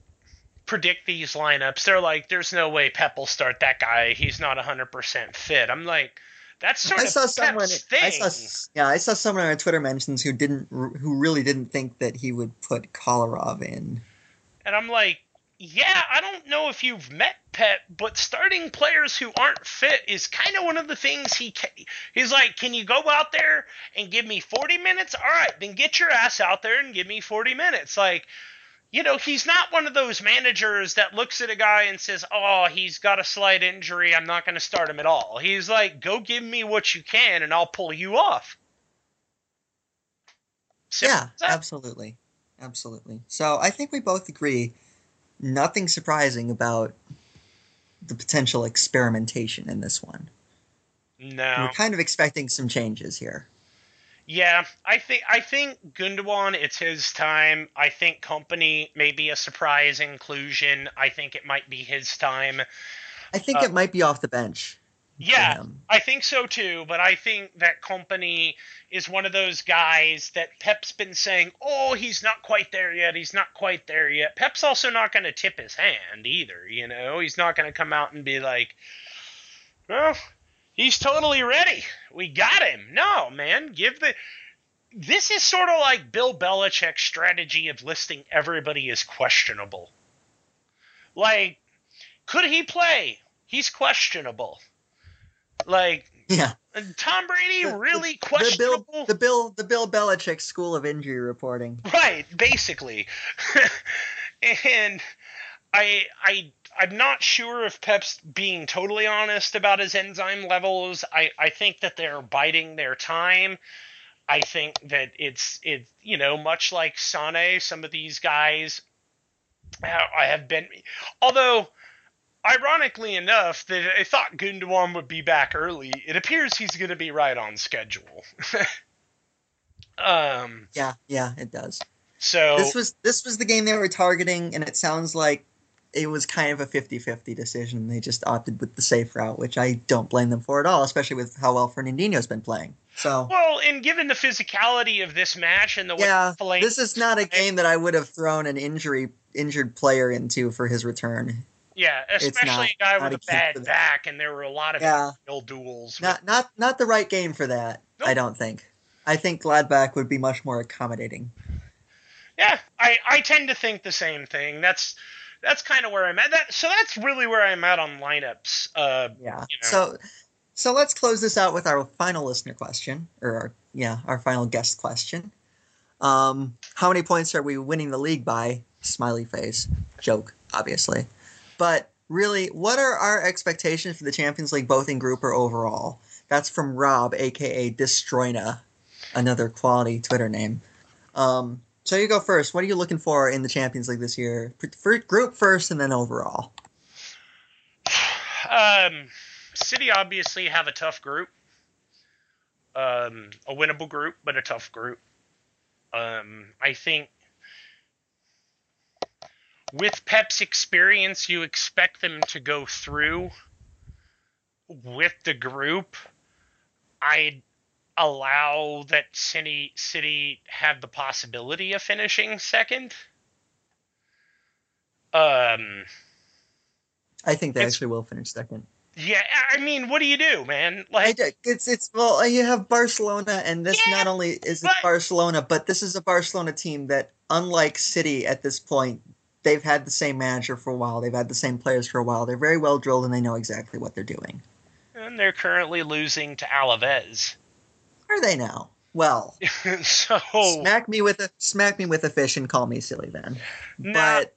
Speaker 2: predict these lineups, they're like, "There's no way Pep will start that guy. He's not 100 percent fit." I'm like, that's sort
Speaker 1: I
Speaker 2: of
Speaker 1: saw someone.
Speaker 2: thing.
Speaker 1: I saw. Yeah, I saw someone on Twitter mentions who didn't, who really didn't think that he would put Kolarov in.
Speaker 2: And I'm like, yeah, I don't know if you've met Pep, but starting players who aren't fit is kind of one of the things he ca- he's like, can you go out there and give me 40 minutes? All right, then get your ass out there and give me 40 minutes. Like, you know, he's not one of those managers that looks at a guy and says, "Oh, he's got a slight injury. I'm not going to start him at all." He's like, "Go give me what you can, and I'll pull you off." Simple
Speaker 1: yeah, absolutely, absolutely. So I think we both agree. Nothing surprising about the potential experimentation in this one.
Speaker 2: No.
Speaker 1: We're kind of expecting some changes here.
Speaker 2: Yeah, I think I think Gundogan, it's his time. I think Kompany may be a surprise inclusion. I think it might be his time.
Speaker 1: I think
Speaker 2: Uh,
Speaker 1: it might be off the bench.
Speaker 2: Yeah. I think so too. But I think that Kompany is one of those guys that Pep's been saying, "Oh, he's not quite there yet. He's not quite there yet." Pep's also not going to tip his hand either. You know, he's not going to come out and be like, "Well, he's totally ready. We got him." No, man, give the. This is sort of like Bill Belichick's strategy of listing everybody as questionable. Like, could he play? He's questionable. Like
Speaker 1: Yeah,
Speaker 2: Tom Brady,
Speaker 1: The- the-
Speaker 2: really
Speaker 1: the
Speaker 2: questionable.
Speaker 1: Bill, the Bill, the Bill Belichick School of Injury Reporting.
Speaker 2: Right, basically. and I I I'm not sure if Pep's being totally honest about his enzyme levels. I, I think that they're biding their time. I think that it's it you know much like Sane, some of these guys I have been although ironically enough that I thought Gundogan would be back early. It appears he's going to be right on schedule. um
Speaker 1: Yeah, yeah, it does.
Speaker 2: so
Speaker 1: This was this was the game they were targeting, and it sounds like it was kind of a 50-50 decision. They just opted with the safe route, which I don't blame them for at all, especially with how well Fernandinho's been playing. So
Speaker 2: Well, and given the physicality of this match and the way
Speaker 1: yeah,
Speaker 2: Fellaini-
Speaker 1: this is not a game that I would have thrown an injury injured player into for his return.
Speaker 2: yeah, especially
Speaker 1: not-
Speaker 2: a guy with
Speaker 1: a
Speaker 2: a bad back, and there were a lot of
Speaker 1: Yeah.
Speaker 2: real duels. with-
Speaker 1: Not not not the right game for that. I don't think. I think Gladbach would be much more accommodating.
Speaker 2: yeah, I I tend to think the same thing. That's that's kind of where I'm at. That so that's really where I'm at on lineups. Uh,
Speaker 1: Yeah.
Speaker 2: You know.
Speaker 1: So so let's close this out with our final listener question, or our, yeah, our final guest question. Um, how many points are we winning the league by? Smiley face. Joke, obviously. But really, what are our expectations for the Champions League, both in group or overall? That's from Rob, aka Destroyna, another quality Twitter name. Um, so you go first. What are you looking for in the Champions League this year? For group first, and then overall.
Speaker 2: um, City obviously have a tough group. Um, a winnable group, but a tough group. Um, I think with Pep's experience, you expect them to go through with the group. I'd allow that City City have the possibility of finishing second. Um,
Speaker 1: I think they actually will finish second.
Speaker 2: yeah, I mean, what do you do, man? Like,
Speaker 1: it's it's well you have Barcelona and this
Speaker 2: Yeah,
Speaker 1: not only is it
Speaker 2: but-
Speaker 1: Barcelona but this is a Barcelona team that unlike City at this point they've had the same manager for a while they've had the same players for a while they're very well drilled and they know exactly what they're doing.
Speaker 2: and they're currently losing to Alaves.
Speaker 1: Are they now? Well,
Speaker 2: so
Speaker 1: smack me with a smack me with a fish and call me silly then. But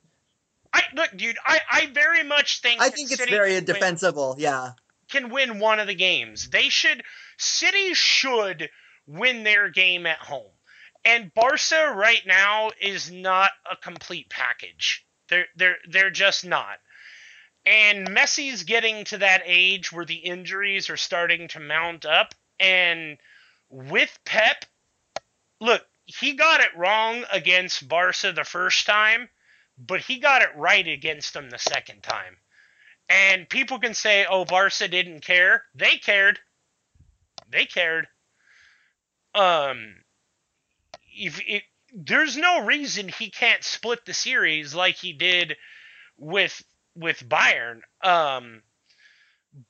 Speaker 2: I look, dude. I, I very much think
Speaker 1: I think it's
Speaker 2: City
Speaker 1: very
Speaker 2: can win-
Speaker 1: Yeah.
Speaker 2: can win one of the games. They should City should win their game at home. And Barca right now is not a complete package. They're they're they're just not. And Messi's getting to that age where the injuries are starting to mount up and with Pep, look, he got it wrong against Barca the first time, but he got it right against them the second time. And people can say, "Oh, Barca didn't care." They cared. They cared. Um, if it, there's no reason he can't split the series like he did with with Bayern. Um,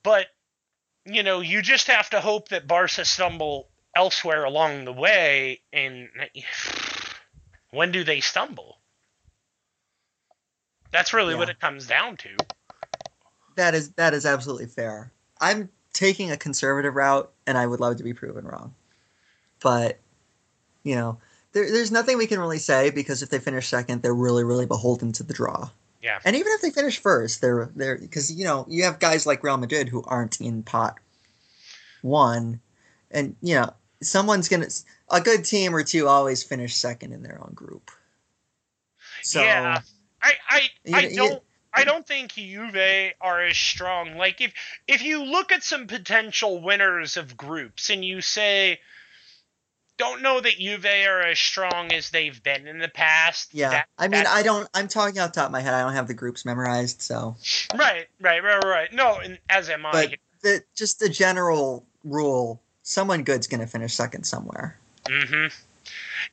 Speaker 2: but you know, you just have to hope that Barca stumble elsewhere along the way. And when do they stumble? That's really
Speaker 1: Yeah.
Speaker 2: what it comes down to.
Speaker 1: That is that is absolutely fair. I'm taking a conservative route, and I would love to be proven wrong. But you know, there, there's nothing we can really say because if they finish second, they're really really beholden to the draw.
Speaker 2: Yeah.
Speaker 1: And even if they finish first, they're they're because you know you have guys like Real Madrid who aren't in pot one, and you know someone's gonna a good team or two always finish second in their own group. So
Speaker 2: yeah, I I, I
Speaker 1: You- you-
Speaker 2: don't I don't think Juve are as strong. Like if if you look at some potential winners of groups and you say don't know that Juve are as strong as they've been in the past.
Speaker 1: yeah,
Speaker 2: that-
Speaker 1: I mean I don't. I'm talking off the top of my head. I don't have the groups memorized, so.
Speaker 2: right, right, right, right. No, and as am I.
Speaker 1: But just the general rule: someone good's going to finish second somewhere.
Speaker 2: hmm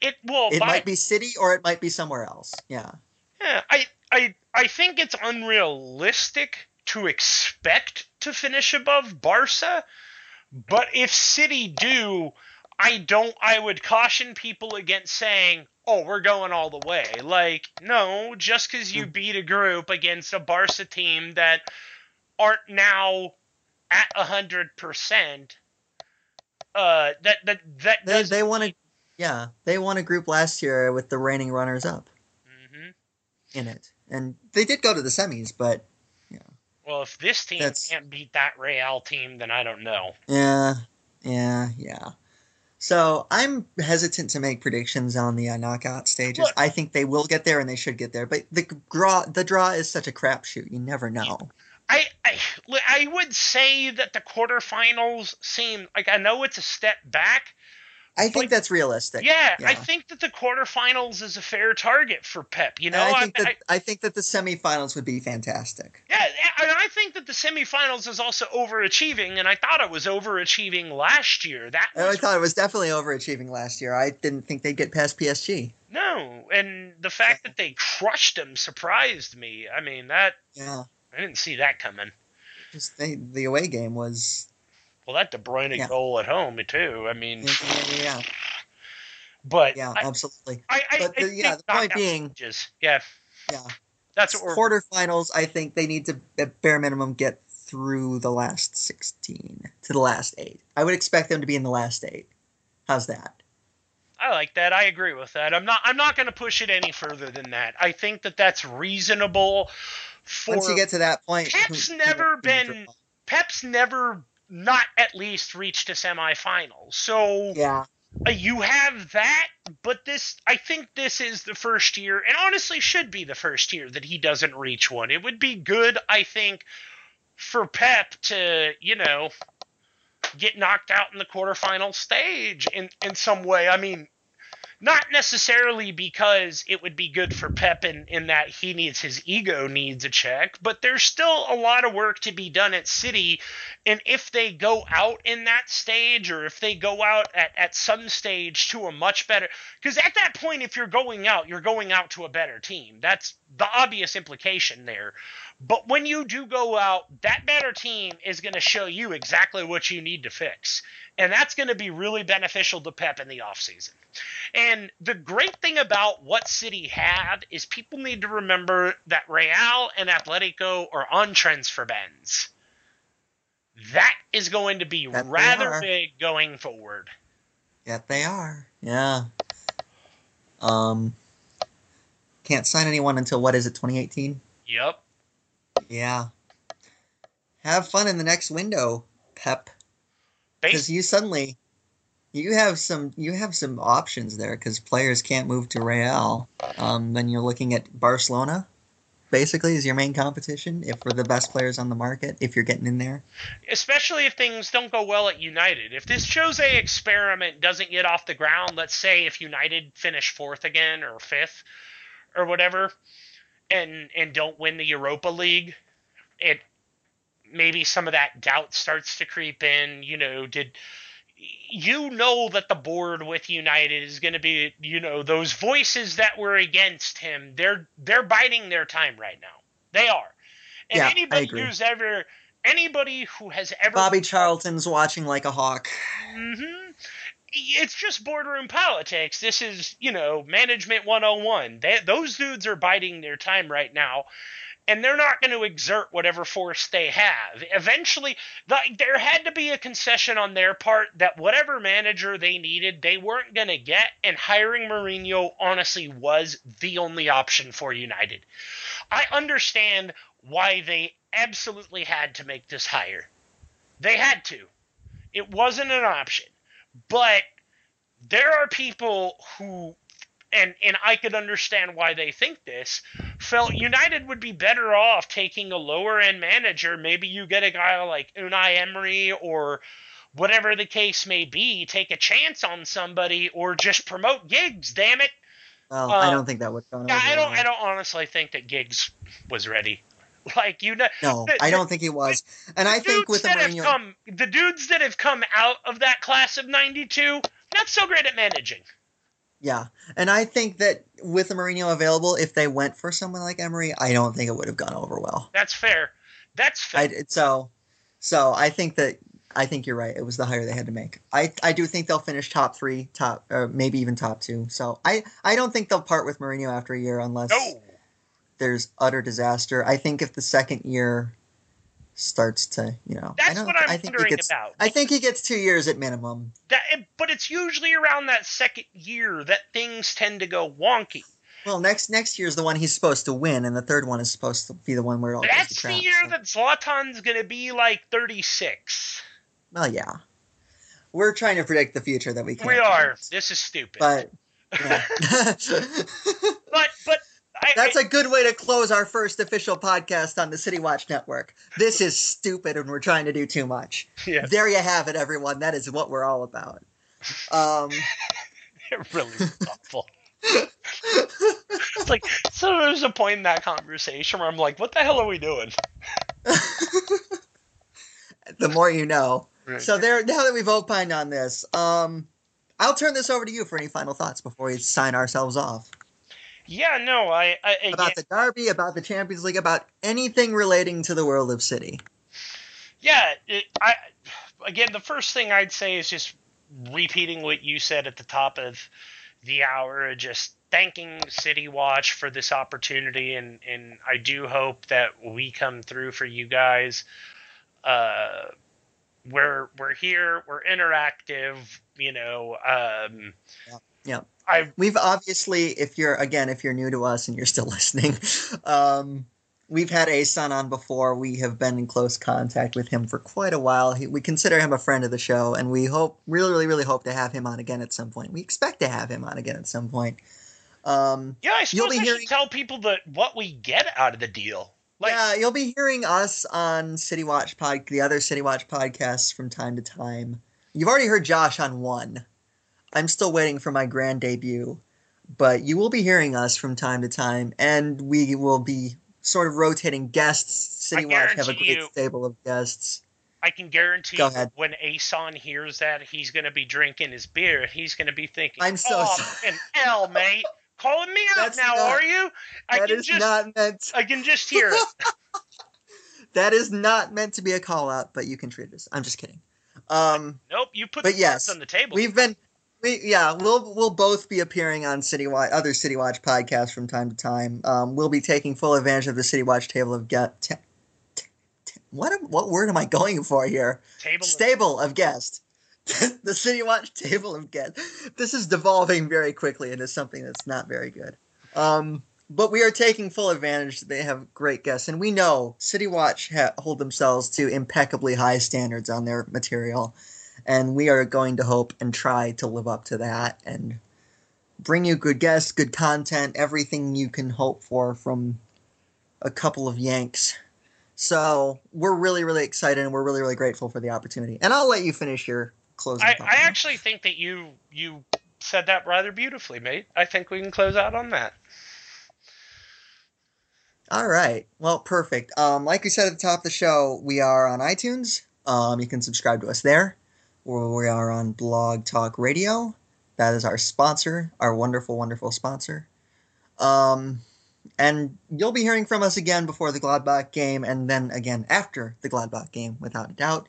Speaker 2: It well,
Speaker 1: It
Speaker 2: by-
Speaker 1: might be City or it might be somewhere else. Yeah.
Speaker 2: Yeah, I, I, I think it's unrealistic to expect to finish above Barca, but if City do, I don't. I would caution people against saying, "Oh, we're going all the way." Like, no, just because you
Speaker 1: Mm.
Speaker 2: beat a group against a Barca team that aren't now at hundred percent, uh, that that that
Speaker 1: They
Speaker 2: does.
Speaker 1: they won a yeah they won a group last year with the reigning runners up
Speaker 2: hmm
Speaker 1: in it, and they did go to the semis, but yeah.
Speaker 2: Well, if this team
Speaker 1: That's-
Speaker 2: can't beat that Real team, then I don't know.
Speaker 1: yeah, yeah, yeah. So I'm hesitant to make predictions on the uh, knockout stages.
Speaker 2: Look-
Speaker 1: I think they will get there and they should get there, but the draw the draw is such a crapshoot. You never know.
Speaker 2: I, I I would say that the quarterfinals seem like I know it's a step back.
Speaker 1: I think that's realistic.
Speaker 2: Yeah, I think that the quarterfinals is a fair target for Pep. You know,
Speaker 1: I think
Speaker 2: I,
Speaker 1: that
Speaker 2: I,
Speaker 1: I think that the semifinals would be fantastic.
Speaker 2: yeah, and I think that the semifinals is also overachieving, and I thought it was overachieving last year. That
Speaker 1: oh,
Speaker 2: I
Speaker 1: thought it was definitely overachieving last year. I didn't think they'd get past PSG.
Speaker 2: no, and the fact that they crushed them surprised me. I mean, that
Speaker 1: Yeah,
Speaker 2: I didn't see that coming.
Speaker 1: just they, the away game was
Speaker 2: Well, that De Bruyne
Speaker 1: Yeah.
Speaker 2: goal at home too. I mean,
Speaker 1: yeah, yeah,
Speaker 2: but
Speaker 1: yeah,
Speaker 2: I,
Speaker 1: absolutely.
Speaker 2: I, I,
Speaker 1: But uh,
Speaker 2: I
Speaker 1: the- yeah, the point being-
Speaker 2: stages, yeah,
Speaker 1: Yeah,
Speaker 2: that's what we're
Speaker 1: quarterfinals. I think they need to at bare minimum get through the last sixteen to the last eight. I would expect them to be in the last eight. How's that?
Speaker 2: I like that. I agree with that. I'm not. I'm not going to push it any further than that. I think that that's reasonable. For
Speaker 1: Once you get to that point,
Speaker 2: Pep's never been- Pep's never not at least reached a semifinal. So
Speaker 1: Yeah,
Speaker 2: uh, you have that, but this. I think this is the first year, and honestly, should be the first year that he doesn't reach one. It would be good, I think, for Pep to you know get knocked out in the quarterfinal stage in in some way. I mean, not necessarily because it would be good for Pep in, in that he needs his ego needs a check, but there's still a lot of work to be done at City. And if they go out in that stage, or if they go out at, at some stage to a much better, because at that point, if you're going out, you're going out to a better team. That's the obvious implication there. But when you do go out, that better team is going to show you exactly what you need to fix. And that's going to be really beneficial to Pep in the offseason. And the great thing about what City had is people need to remember that Real and Atletico are on transfer bans. That is going to be
Speaker 1: That
Speaker 2: rather big going forward.
Speaker 1: yeah, they are. Yeah. Um, can't sign anyone until what is it? Twenty eighteen.
Speaker 2: Yep.
Speaker 1: Yeah. Have fun in the next window, Pep. because you suddenly you have some you have some options there because players can't move to Real. Um, then you're looking at Barcelona, basically, is your main competition if we're the best players on the market. If you're getting in there,
Speaker 2: especially if things don't go well at United. If this Jose experiment doesn't get off the ground, let's say if United finish fourth again or fifth or whatever, and and don't win the Europa League, it maybe some of that doubt starts to creep in. You know, did you know that the board with United is going to be, you know, those voices that were against him. They're they're biding their time right now. They are. And
Speaker 1: Yeah, I
Speaker 2: anybody who's ever anybody who has ever
Speaker 1: Bobby Charlton's watching like a hawk.
Speaker 2: hmm It's just boardroom politics. This is, you know, management 101. They, those dudes are biding their time right now, and they're not going to exert whatever force they have. Eventually, like, there had to be a concession on their part that whatever manager they needed, they weren't going to get, and hiring Mourinho honestly was the only option for United. I understand why they absolutely had to make this hire. They had to. It wasn't an option. But there are people who and and I could understand why they think this, felt United would be better off taking a lower end manager. Maybe you get a guy like Unai Emery or whatever the case may be, take a chance on somebody or just promote Giggs, damn it.
Speaker 1: Well,
Speaker 2: Uh,
Speaker 1: I don't think that would.
Speaker 2: Yeah, I don't. I don't honestly think that Giggs was ready. Like you know
Speaker 1: No,
Speaker 2: the-
Speaker 1: I don't think he was. And I think with the Mourinho,
Speaker 2: come, the dudes that have come out of that class of '92, not so great at managing.
Speaker 1: yeah, and I think that with the Mourinho available, if they went for someone like Emery, I don't think it would have gone over well.
Speaker 2: That's fair. That's fair.
Speaker 1: I so, so I think that I think you're right. It was the hire they had to make. I I do think they'll finish top three, top or maybe even top two. So I I don't think they'll part with Mourinho after a year unless
Speaker 2: no,
Speaker 1: there's utter disaster. I think if the second year starts to, you know, I
Speaker 2: that's
Speaker 1: don't,
Speaker 2: what I'm
Speaker 1: I think he
Speaker 2: wondering
Speaker 1: gets,
Speaker 2: about.
Speaker 1: I think he gets two years at minimum.
Speaker 2: That, but it's usually around that second year that things tend to go wonky.
Speaker 1: Well, next next year's the one he's supposed to win, and the third one is supposed to be the one where it all goes to
Speaker 2: That's
Speaker 1: crap.
Speaker 2: the year
Speaker 1: so-
Speaker 2: that Zlatan's going to be like 36.
Speaker 1: Well, yeah, we're trying to predict the future that we can.
Speaker 2: We are. This is stupid.
Speaker 1: but yeah.
Speaker 2: but but I,
Speaker 1: that's a good way to close our first official podcast on the City Watch Network. This is stupid, and we're trying to do too much.
Speaker 2: yeah,
Speaker 1: There you have it, everyone. That is what we're all about. Um,
Speaker 2: it really is awful. It's like so. There's a point in that conversation where I'm like, "What the hell are we doing?"
Speaker 1: the more you know.
Speaker 2: Right.
Speaker 1: So there. Now that we've opined on this, um, I'll turn this over to you for any final thoughts before we sign ourselves off.
Speaker 2: Yeah, no, I, I again,
Speaker 1: about the derby, about the Champions League, about anything relating to the world of City.
Speaker 2: yeah, it, I again the first thing I'd say is just repeating what you said at the top of the hour, just thanking City Watch for this opportunity, and and I do hope that we come through for you guys. Uh, we're we're here, we're interactive, you know. Um,
Speaker 1: Yeah.
Speaker 2: I
Speaker 1: We've obviously, if you're again, if you're new to us and you're still listening, um, we've had a Asan on before. We have been in close contact with him for quite a while. He, we consider him a friend of the show, and we hope, really, really, really hope to have him on again at some point. We expect to have him on again at some point. Um,
Speaker 2: yeah, I
Speaker 1: You'll
Speaker 2: suppose
Speaker 1: be
Speaker 2: I
Speaker 1: hearing-
Speaker 2: should tell people that what we get out of the deal. Like,
Speaker 1: yeah, you'll be hearing us on City Watch pod, the other City Watch podcasts from time to time. You've already heard Josh on one. I'm still waiting for my grand debut, but you will be hearing us from time to time, and we will be sort of rotating guests. City
Speaker 2: I
Speaker 1: Watch have a great
Speaker 2: you-
Speaker 1: stable of guests.
Speaker 2: I can guarantee
Speaker 1: Go
Speaker 2: you
Speaker 1: ahead.
Speaker 2: when Asan hears that, he's going to be drinking his beer he's going to be thinking,
Speaker 1: I'm so
Speaker 2: oh,
Speaker 1: sorry."
Speaker 2: fucking hell, mate. Calling me out
Speaker 1: That's
Speaker 2: now,
Speaker 1: not-
Speaker 2: are you? I
Speaker 1: That
Speaker 2: can
Speaker 1: is
Speaker 2: just,
Speaker 1: not meant.
Speaker 2: I can just hear it.
Speaker 1: That is not meant to be a call out, but you can treat us. I'm just kidding. Um,
Speaker 2: nope, you put
Speaker 1: But
Speaker 2: the
Speaker 1: yes,
Speaker 2: on the table.
Speaker 1: We've been, we yeah, we'll we'll both be appearing on City Watch, other City Watch podcasts from time to time. Um, we'll be taking full advantage of the City Watch table of get. What what word am I going for here?
Speaker 2: table.
Speaker 1: Stable of guests. the City Watch table of guests. This is devolving very quickly into something that's not very good. Um, but we are taking full advantage. They have great guests, and we know City Watch ha- hold themselves to impeccably high standards on their material, and we are going to hope and try to live up to that and bring you good guests, good content, everything you can hope for from a couple of Yanks. So we're really, really excited, and we're really, really grateful for the opportunity. And I'll let you finish your closing.
Speaker 2: I. I actually think that you you said that rather beautifully, mate. I think we can close out on that.
Speaker 1: All right. Well, perfect. Um, like we said at the top of the show, we are on iTunes. Um, you can subscribe to us there. We are on Blog Talk Radio. That is our sponsor, our wonderful, wonderful sponsor. Um, and you'll be hearing from us again before the Gladbach game, and then again after the Gladbach game, without a doubt.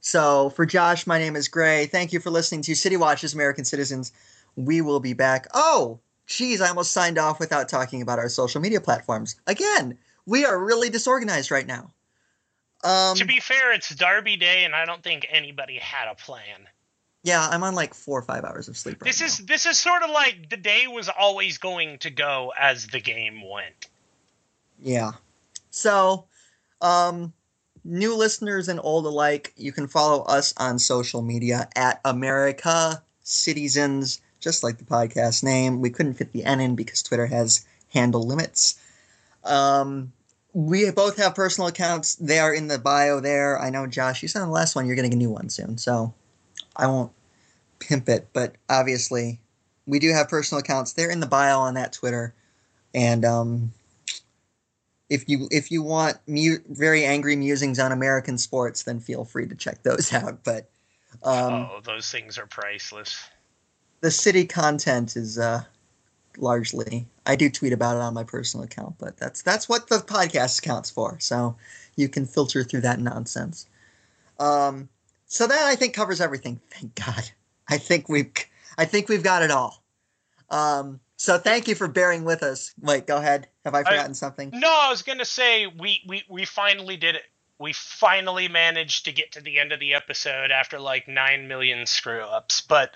Speaker 1: So for Josh, my name is Grey. Thank you for listening to City Watches American Cityzens. We will be back. Oh, geez, I almost signed off without talking about our social media platforms. Again, we are really disorganized right now.
Speaker 2: Um, to be fair, it's Derby Day, and I don't think anybody had a plan.
Speaker 1: Yeah, I'm on like four or five hours of sleep. Right
Speaker 2: this is this is sort of like the day was always going to go as the game went.
Speaker 1: Yeah. So, um, new listeners and old alike, you can follow us on social media at America Cityzens, just like the podcast name. We couldn't fit the N in because Twitter has handle limits. Um, we both have personal accounts. They are in the bio there. I know, Josh, you said on the last one you're getting a new one soon, so I won't pimp it. But obviously, we do have personal accounts. They're in the bio on that Twitter, and um, if you if you want mu- very angry musings on American sports, then feel free to check those out. But
Speaker 2: um, oh, those things are priceless.
Speaker 1: The city content is uh, largely. I do tweet about it on my personal account, but that's that's what the podcast counts for. So you can filter through that nonsense. Um, so that I think covers everything. Thank God. I think we've I think we've got it all. Um, so thank you for bearing with us. Wait, go ahead. Have I forgotten I, something?
Speaker 2: No, I was gonna say we, we we finally did it. We finally managed to get to the end of the episode after like nine million screw ups. But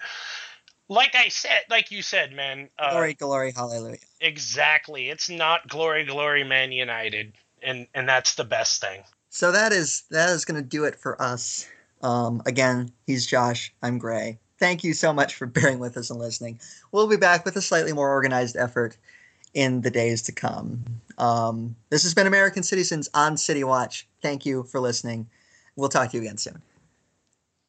Speaker 2: like I said, like you said, man.
Speaker 1: Uh, glory, glory, hallelujah.
Speaker 2: Exactly. It's not glory, glory, man united, and and that's the best thing.
Speaker 1: So that is that is going to do it for us. Um, again, he's Josh. I'm Grey. Thank you so much for bearing with us and listening. We'll be back with a slightly more organized effort in the days to come. Um, this has been American Cityzens on City Watch. Thank you for listening. We'll talk to you again soon.